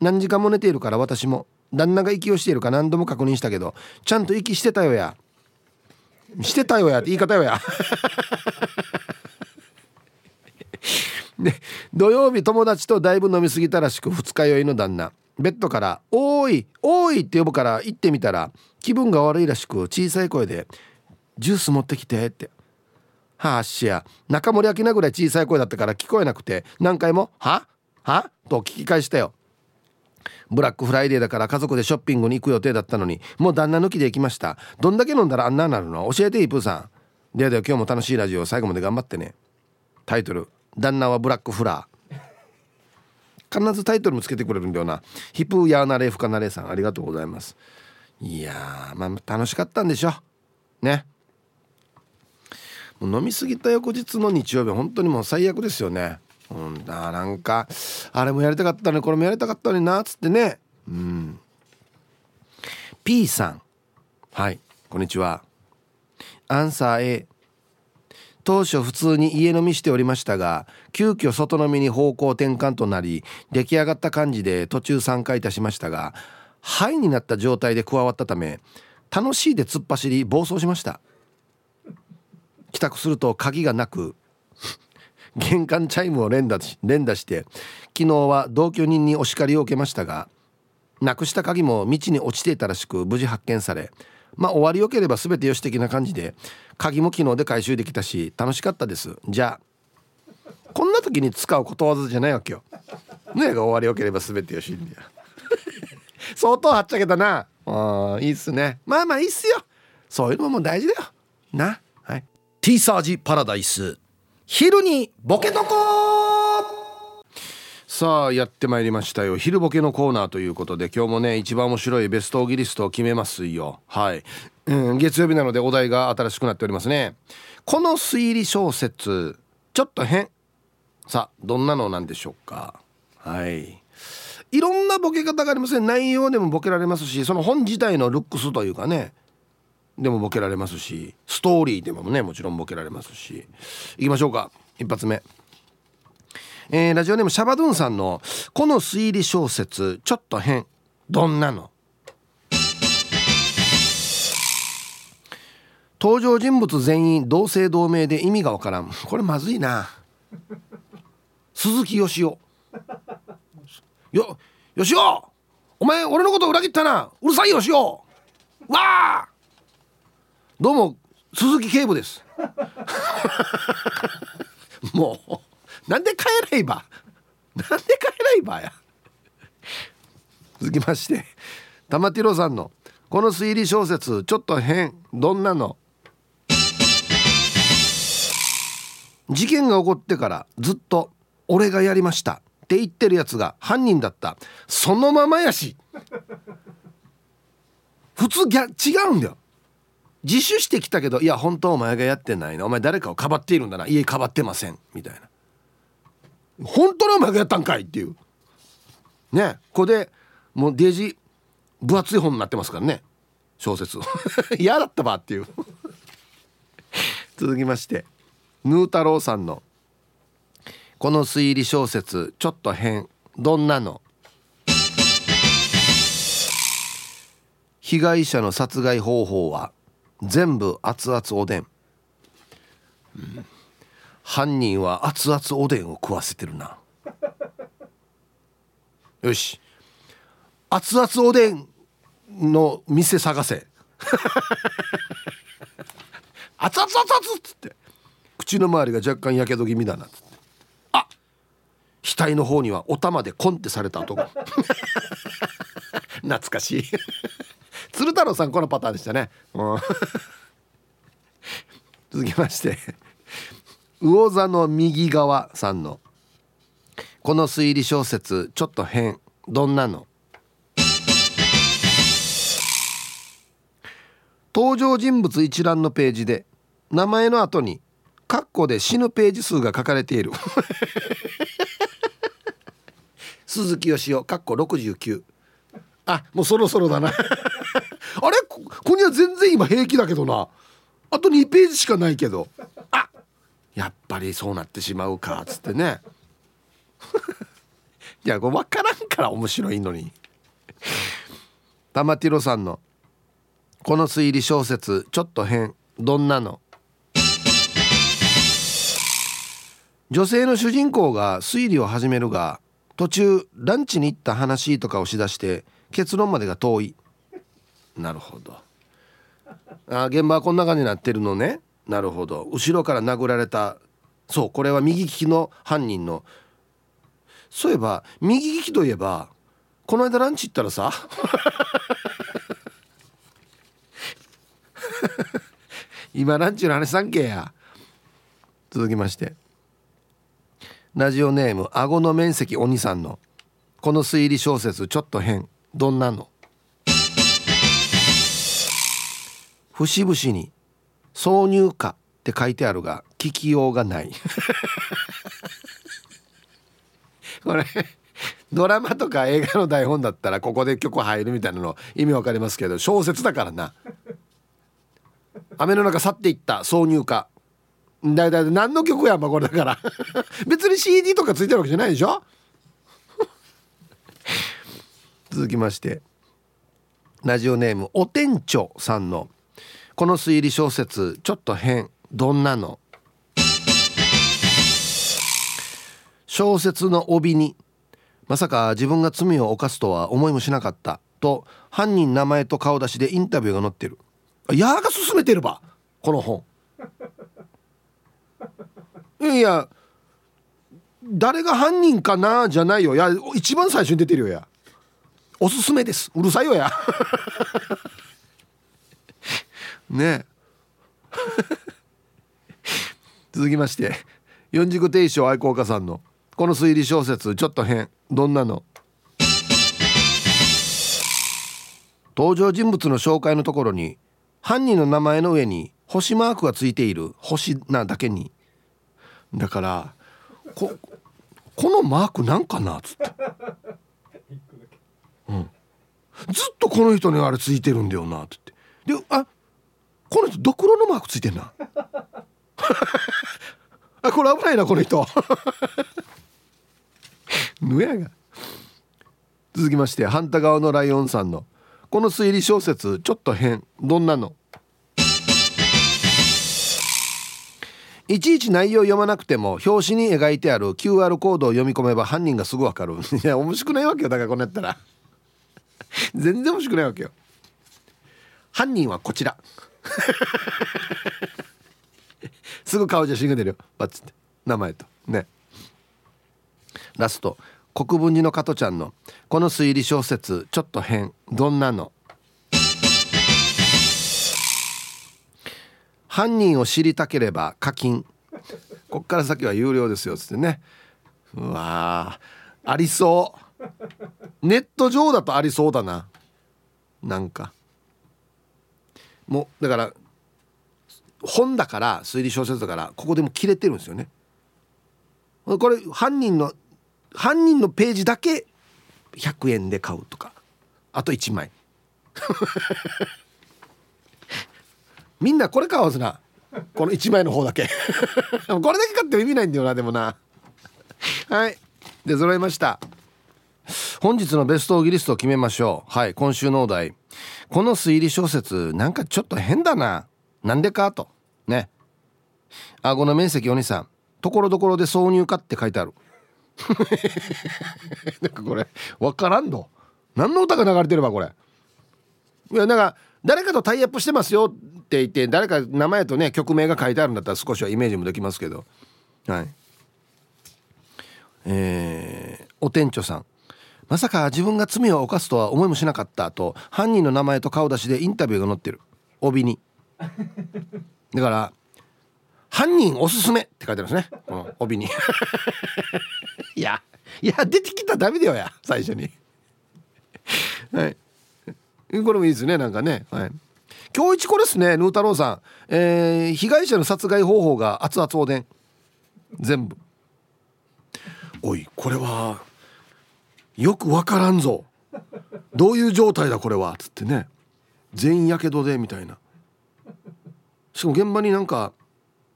何時間も寝ているから私も旦那が息をしているか何度も確認したけどちゃんと息してたよや。してたよやって言い方よや。で土曜日友達とだいぶ飲み過ぎたらしく二日酔いの旦那。ベッドから「おーいおい!」って呼ぶから行ってみたら気分が悪いらしく小さい声で「ジュース持ってきて」って。はあしや。中森明菜ぐらい小さい声だったから聞こえなくて何回も「は？は？と聞き返したよ。ブラックフライデーだから家族でショッピングに行く予定だったのにもう旦那抜きで行きました。どんだけ飲んだらあんなになるの？教えてイープーさん。ではでは今日も楽しいラジオ最後まで頑張ってね。タイトル「旦那はブラックフラー」必ずタイトルもつけてくれるんだよな。ヒプーヤーナレフカナレさんありがとうございます。いやまあ楽しかったんでしょ。ね。もう飲み過ぎた翌日の日曜日本当にもう最悪ですよね。うんだなんかあれもやりたかったのにこれもやりたかったのになっつってね。うん。P さん。はいこんにちは。アンサー A 当初普通に家飲みしておりましたが急遽外飲みに方向転換となり出来上がった感じで途中参加いたしましたがハイになった状態で加わったため楽しいで突っ走り暴走しました。帰宅すると鍵がなく玄関チャイムを連打し連打して昨日は同居人にお叱りを受けましたがなくした鍵も道に落ちていたらしく無事発見されまあ終わりよければ全てよし的な感じで鍵も昨日で回収できたし楽しかったです。じゃあこんな時に使うことわざじゃないわけよ。ねが終わりよければ全てよし相当はっちゃけたな。あいいっすね。まあまあいいっすよ。そういうのも大事だよ。な。はい。T サージパラダイス。昼にボケとこさあやってまいりましたよ。昼ボケのコーナーということで今日もね一番面白いベストオギリストを決めますよ。はい、うん、月曜日なのでお題が新しくなっておりますね。この推理小説ちょっと変。さあどんなのなんでしょうか。はい。いろんなボケ方がありますね。内容でもボケられますしその本自体のルックスというかね。でもボケられますしストーリーでもねもちろんボケられますし。いきましょうか。一発目。えー、ラジオネームシャバドゥンさんの「この推理小説ちょっと変。どんなの?」登場人物全員同姓同名で意味がわからん。これまずいな。鈴木よしお。よよしお！お前俺のこと裏切ったな。うるさいよしお！わあ！どうも鈴木警部です。もう。なんで帰らいば？なんで帰らいばや？続きまして玉ティロさんのこの推理小説ちょっと変どんなの？事件が起こってからずっと「俺がやりました」って言ってるやつが犯人だった。そのままやし。普通ギャ違うんだよ。自首してきたけどいや本当お前がやってないな。お前誰かをかばっているんだな。いえかばってません。みたいな。本当にお前がやったんかいっていう。ね。これでもうデージ分厚い本になってますからね。小説 嫌だったばっていう。続きましてヌー太郎さんの「この推理小説ちょっと変。どんなの?」被害者の殺害方法は全部熱々おでん、うん。犯人は熱々おでんを食わせてるな。よし。熱々おでんの店探せ。熱々熱々っつって。口の周りが若干やけど気味だなっつって。あ額の方にはお玉でコンってされた男 懐かしい。鶴太郎さんこのパターンでしたね、うん、続きまして。魚座の右側さんの。この推理小説ちょっと変。どんなの？登場人物一覧のページで名前の後にカッコで死ぬページ数が書かれている。鈴木よしおカッコ69あもうそろそろだな。あれ？ここには全然今平気だけどな。あと2ページしかないけど。あやっぱりそうなってしまうかっつってね。いやこれ分からんから面白いのに。玉ティロさんの「この推理小説ちょっと変どんなの?」女性の主人公が推理を始めるが途中ランチに行った話とかをしだして結論までが遠い。なるほど。あ現場はこんな感じになってるのね。なるほど。後ろから殴られた。そうこれは右利きの犯人の。そういえば右利きといえばこの間ランチ行ったらさ。今ランチの話さんけや。続きまして。ラジオネーム顎の面積鬼さんの。この推理小説ちょっと変。どんなの？節々に。挿入歌って書いてあるが聞きようがない。これドラマとか映画の台本だったらここで曲入るみたいなの意味わかりますけど小説だからな。雨の中去っていった挿入歌。だいたい何の曲やんばこれだから。別に CD とかついてるわけじゃないでしょ？続きまして。ラジオネームお店長さんのこの推理小説ちょっと変どんなの？小説の帯にまさか自分が罪を犯すとは思いもしなかったと犯人名前と顔出しでインタビューが載ってる。やーが進めてるばこの本。いや誰が犯人かなじゃないよ。いや一番最初に出てるよや。おすすめです。うるさいよや。ね。続きまして四軸定称愛好家さんのこの推理小説ちょっと変どんなの？登場人物の紹介のところに犯人の名前の上に星マークがついている星なだけに。だからここのマークなんかな？っつって、うん、ずっとこの人にあれついてるんだよなっつって。であこの人ドクロのマークついてんな。あこれ危ないなこの人。ぬやが。続きまして反対側のライオンさんのこの推理小説ちょっと変。どんなの？いちいち内容読まなくても表紙に描いてある QR コードを読み込めば犯人がすぐ分かる。いや面白くないわけよだからこうなったら。全然面白くないわけよ。犯人はこちら。すぐ顔写真が出るよ。バッツって。名前と。ね。ラスト。国分寺の加トちゃんの。この推理小説ちょっと変。どんなの？犯人を知りたければ課金。こっから先は有料ですよっつってね。うわありそう。ネット上だとありそうだな。なんか。もうだから本だから推理小説だからここでも切れてるんですよね。これ犯人の犯人のページだけ100円で買うとか。あと1枚。みんなこれ買わずな。この1枚の方だけ。これだけ買っても意味ないんだよなでもな。はい。で揃いました。本日のベストオギリストを決めましょう。はい。今週のお題。この推理小説なんかちょっと変だな。なんでかと。ね。顎の面積お兄さん。ところどころで挿入歌って書いてある。なんかこれ分からんの何の歌が流れてればこれ。いやなんか誰かとタイアップしてますよって言って誰か名前とね曲名が書いてあるんだったら少しはイメージもできますけど。はい。えー、お店長さん。まさか自分が罪を犯すとは思いもしなかったと犯人の名前と顔出しでインタビューが載ってる。帯に。だから「犯人おすすめ」って書いてあるんですね。この帯に。いやいや出てきたらダメだよや最初に。はい。これもいいですねなんかね。はい。今日一これですねヌー太郎さん、えー、被害者の殺害方法が熱々おでん。全部。おいこれはよくわからんぞ。どういう状態だこれはっつってね。全員やけどでみたいな。しかも現場になんか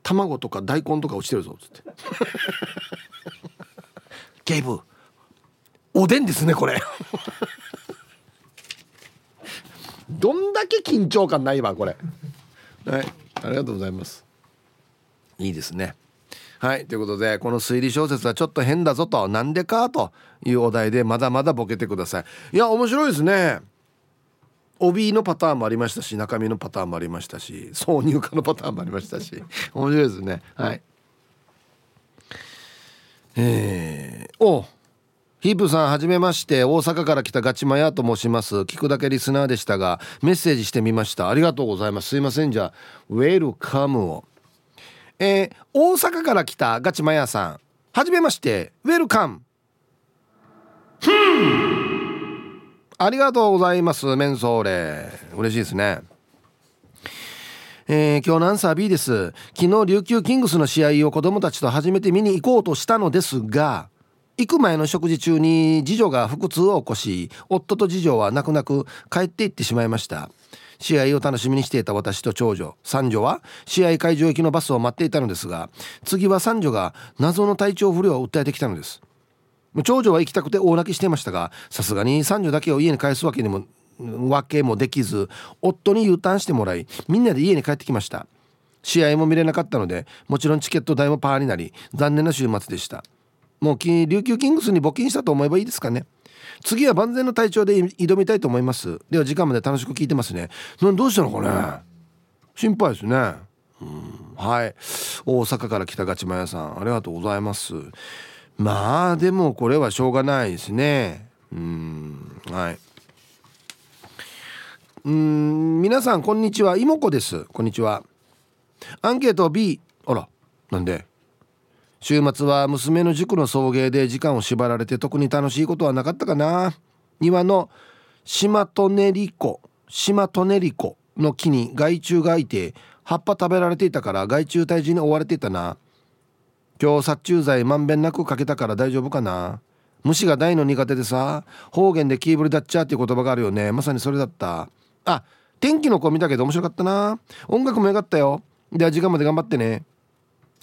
卵とか大根とか落ちてるぞっつって。警部おでんですねこれ。どんだけ緊張感ないわこれ。はいありがとうございます。いいですね。はいということでこの推理小説はちょっと変だぞとなんでかというお題でまだまだボケてください。いや面白いですね。帯のパターンもありましたし中身のパターンもありましたし挿入歌のパターンもありましたし面白いですね。はい。えー、おヒープさんはじめまして。大阪から来たガチマヤと申します。聞くだけリスナーでしたがメッセージしてみました。ありがとうございます。すいません。じゃあウェルカムを。えー、大阪から来たガチマヤさんはじめましてウェルカムありがとうございますメンソーレ。嬉しいですね。えー、今日のアンサー B です。昨日琉球キングスの試合を子供たちと初めて見に行こうとしたのですが行く前の食事中に次女が腹痛を起こし夫と次女は泣く泣く帰って行ってしまいました試合を楽しみにしていた私と長女三女は試合会場行きのバスを待っていたのですが次は三女が謎の体調不良を訴えてきたのです。長女は行きたくて大泣きしていましたがさすがに三女だけを家に帰すわけにもわけもできず夫に U ターンしてもらいみんなで家に帰ってきました。試合も見れなかったのでもちろんチケット代もパーになり残念な週末でした。もう琉球キングスに募金したと思えばいいですかね。次は万全の体調で挑みたいと思います。では時間まで楽しく聞いてますね。どうしたのかね？心配ですね。うん。はい。大阪から来たガチマヤさんありがとうございます。まあでもこれはしょうがないですね。うん。はい。うん。皆さんこんにちは。妹子です。こんにちは。アンケート B あらなんで？週末は娘の塾の送迎で時間を縛られて特に楽しいことはなかったかな。庭のシマトネリコシマトネリコの木に害虫がいて葉っぱ食べられていたから害虫退治に追われていたな。今日殺虫剤まんべんなくかけたから大丈夫かな。虫が大の苦手でさ方言でキーブルダッチャーっていう言葉があるよね。まさにそれだった。あ天気の子見たけど面白かったな。音楽もよかったよ。では時間まで頑張ってね。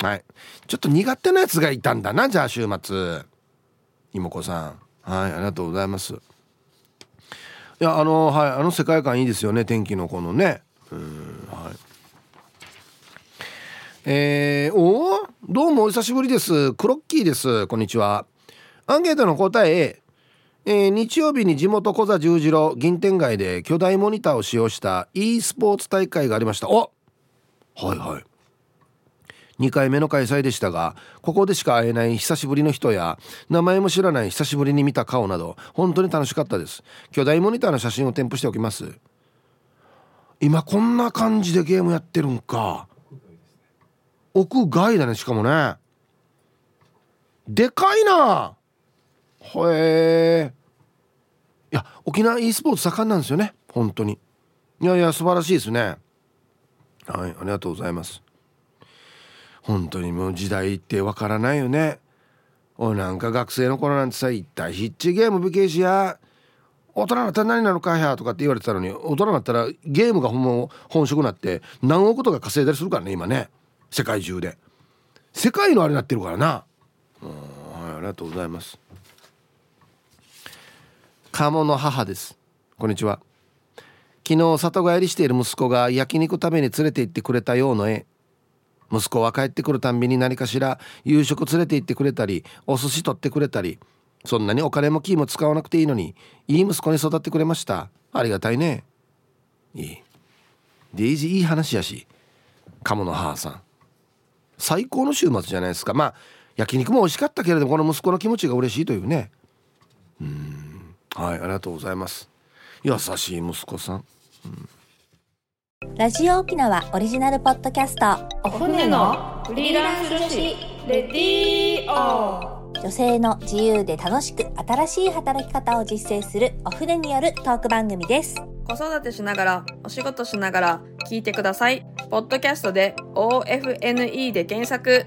はい。ちょっと苦手なやつがいたんだなじゃあ週末。妹子さん。はいありがとうございます。いやあのはいあの世界観いいですよね天気の子のね。うんはい。えー、おどうもお久しぶりです。クロッキーです。こんにちは。アンケートの答え。えー、日曜日に地元小座十字路銀天街で巨大モニターを使用した e スポーツ大会がありました。おはいはい。2回目の開催でしたがここでしか会えない久しぶりの人や名前も知らない久しぶりに見た顔など本当に楽しかったです。巨大モニターの写真を添付しておきます。今こんな感じでゲームやってるんか。屋外だねしかもね。でかいな。へえ。いや沖縄 e スポーツ盛んなんですよね。本当に。いやいや素晴らしいですね。はいありがとうございます。本当にもう時代ってわからないよね。俺なんか学生の頃なんてさ一体ヒッチゲーム武けしや。大人になったら何なのかやとかって言われてたのに大人になったらゲームが本本職になって何億とか稼いだりするからね今ね。世界中で。世界のあれになってるからな。うんはいありがとうございます。鴨の母です。こんにちは。昨日里帰りしている息子が焼肉食べに連れて行ってくれたようの絵。息子は帰ってくるたんびに何かしら夕食連れて行ってくれたりお寿司取ってくれたりそんなにお金もキーも使わなくていいのにいい息子に育ってくれました。ありがたいね。いい。デイジーいい話やし。鴨の母さん。最高の週末じゃないですか。まあ焼肉も美味しかったけれどもこの息子の気持ちが嬉しいというね。うん。はいありがとうございます。優しい息子さん、うん。ラジオ沖縄オリジナルポッドキャスト。お船のフリーランス女子。レディオ女性の自由で楽しく新しい働き方を実践するお船によるトーク番組です。子育てしながらお仕事しながら聞いてください。ポッドキャストで OFNE で検索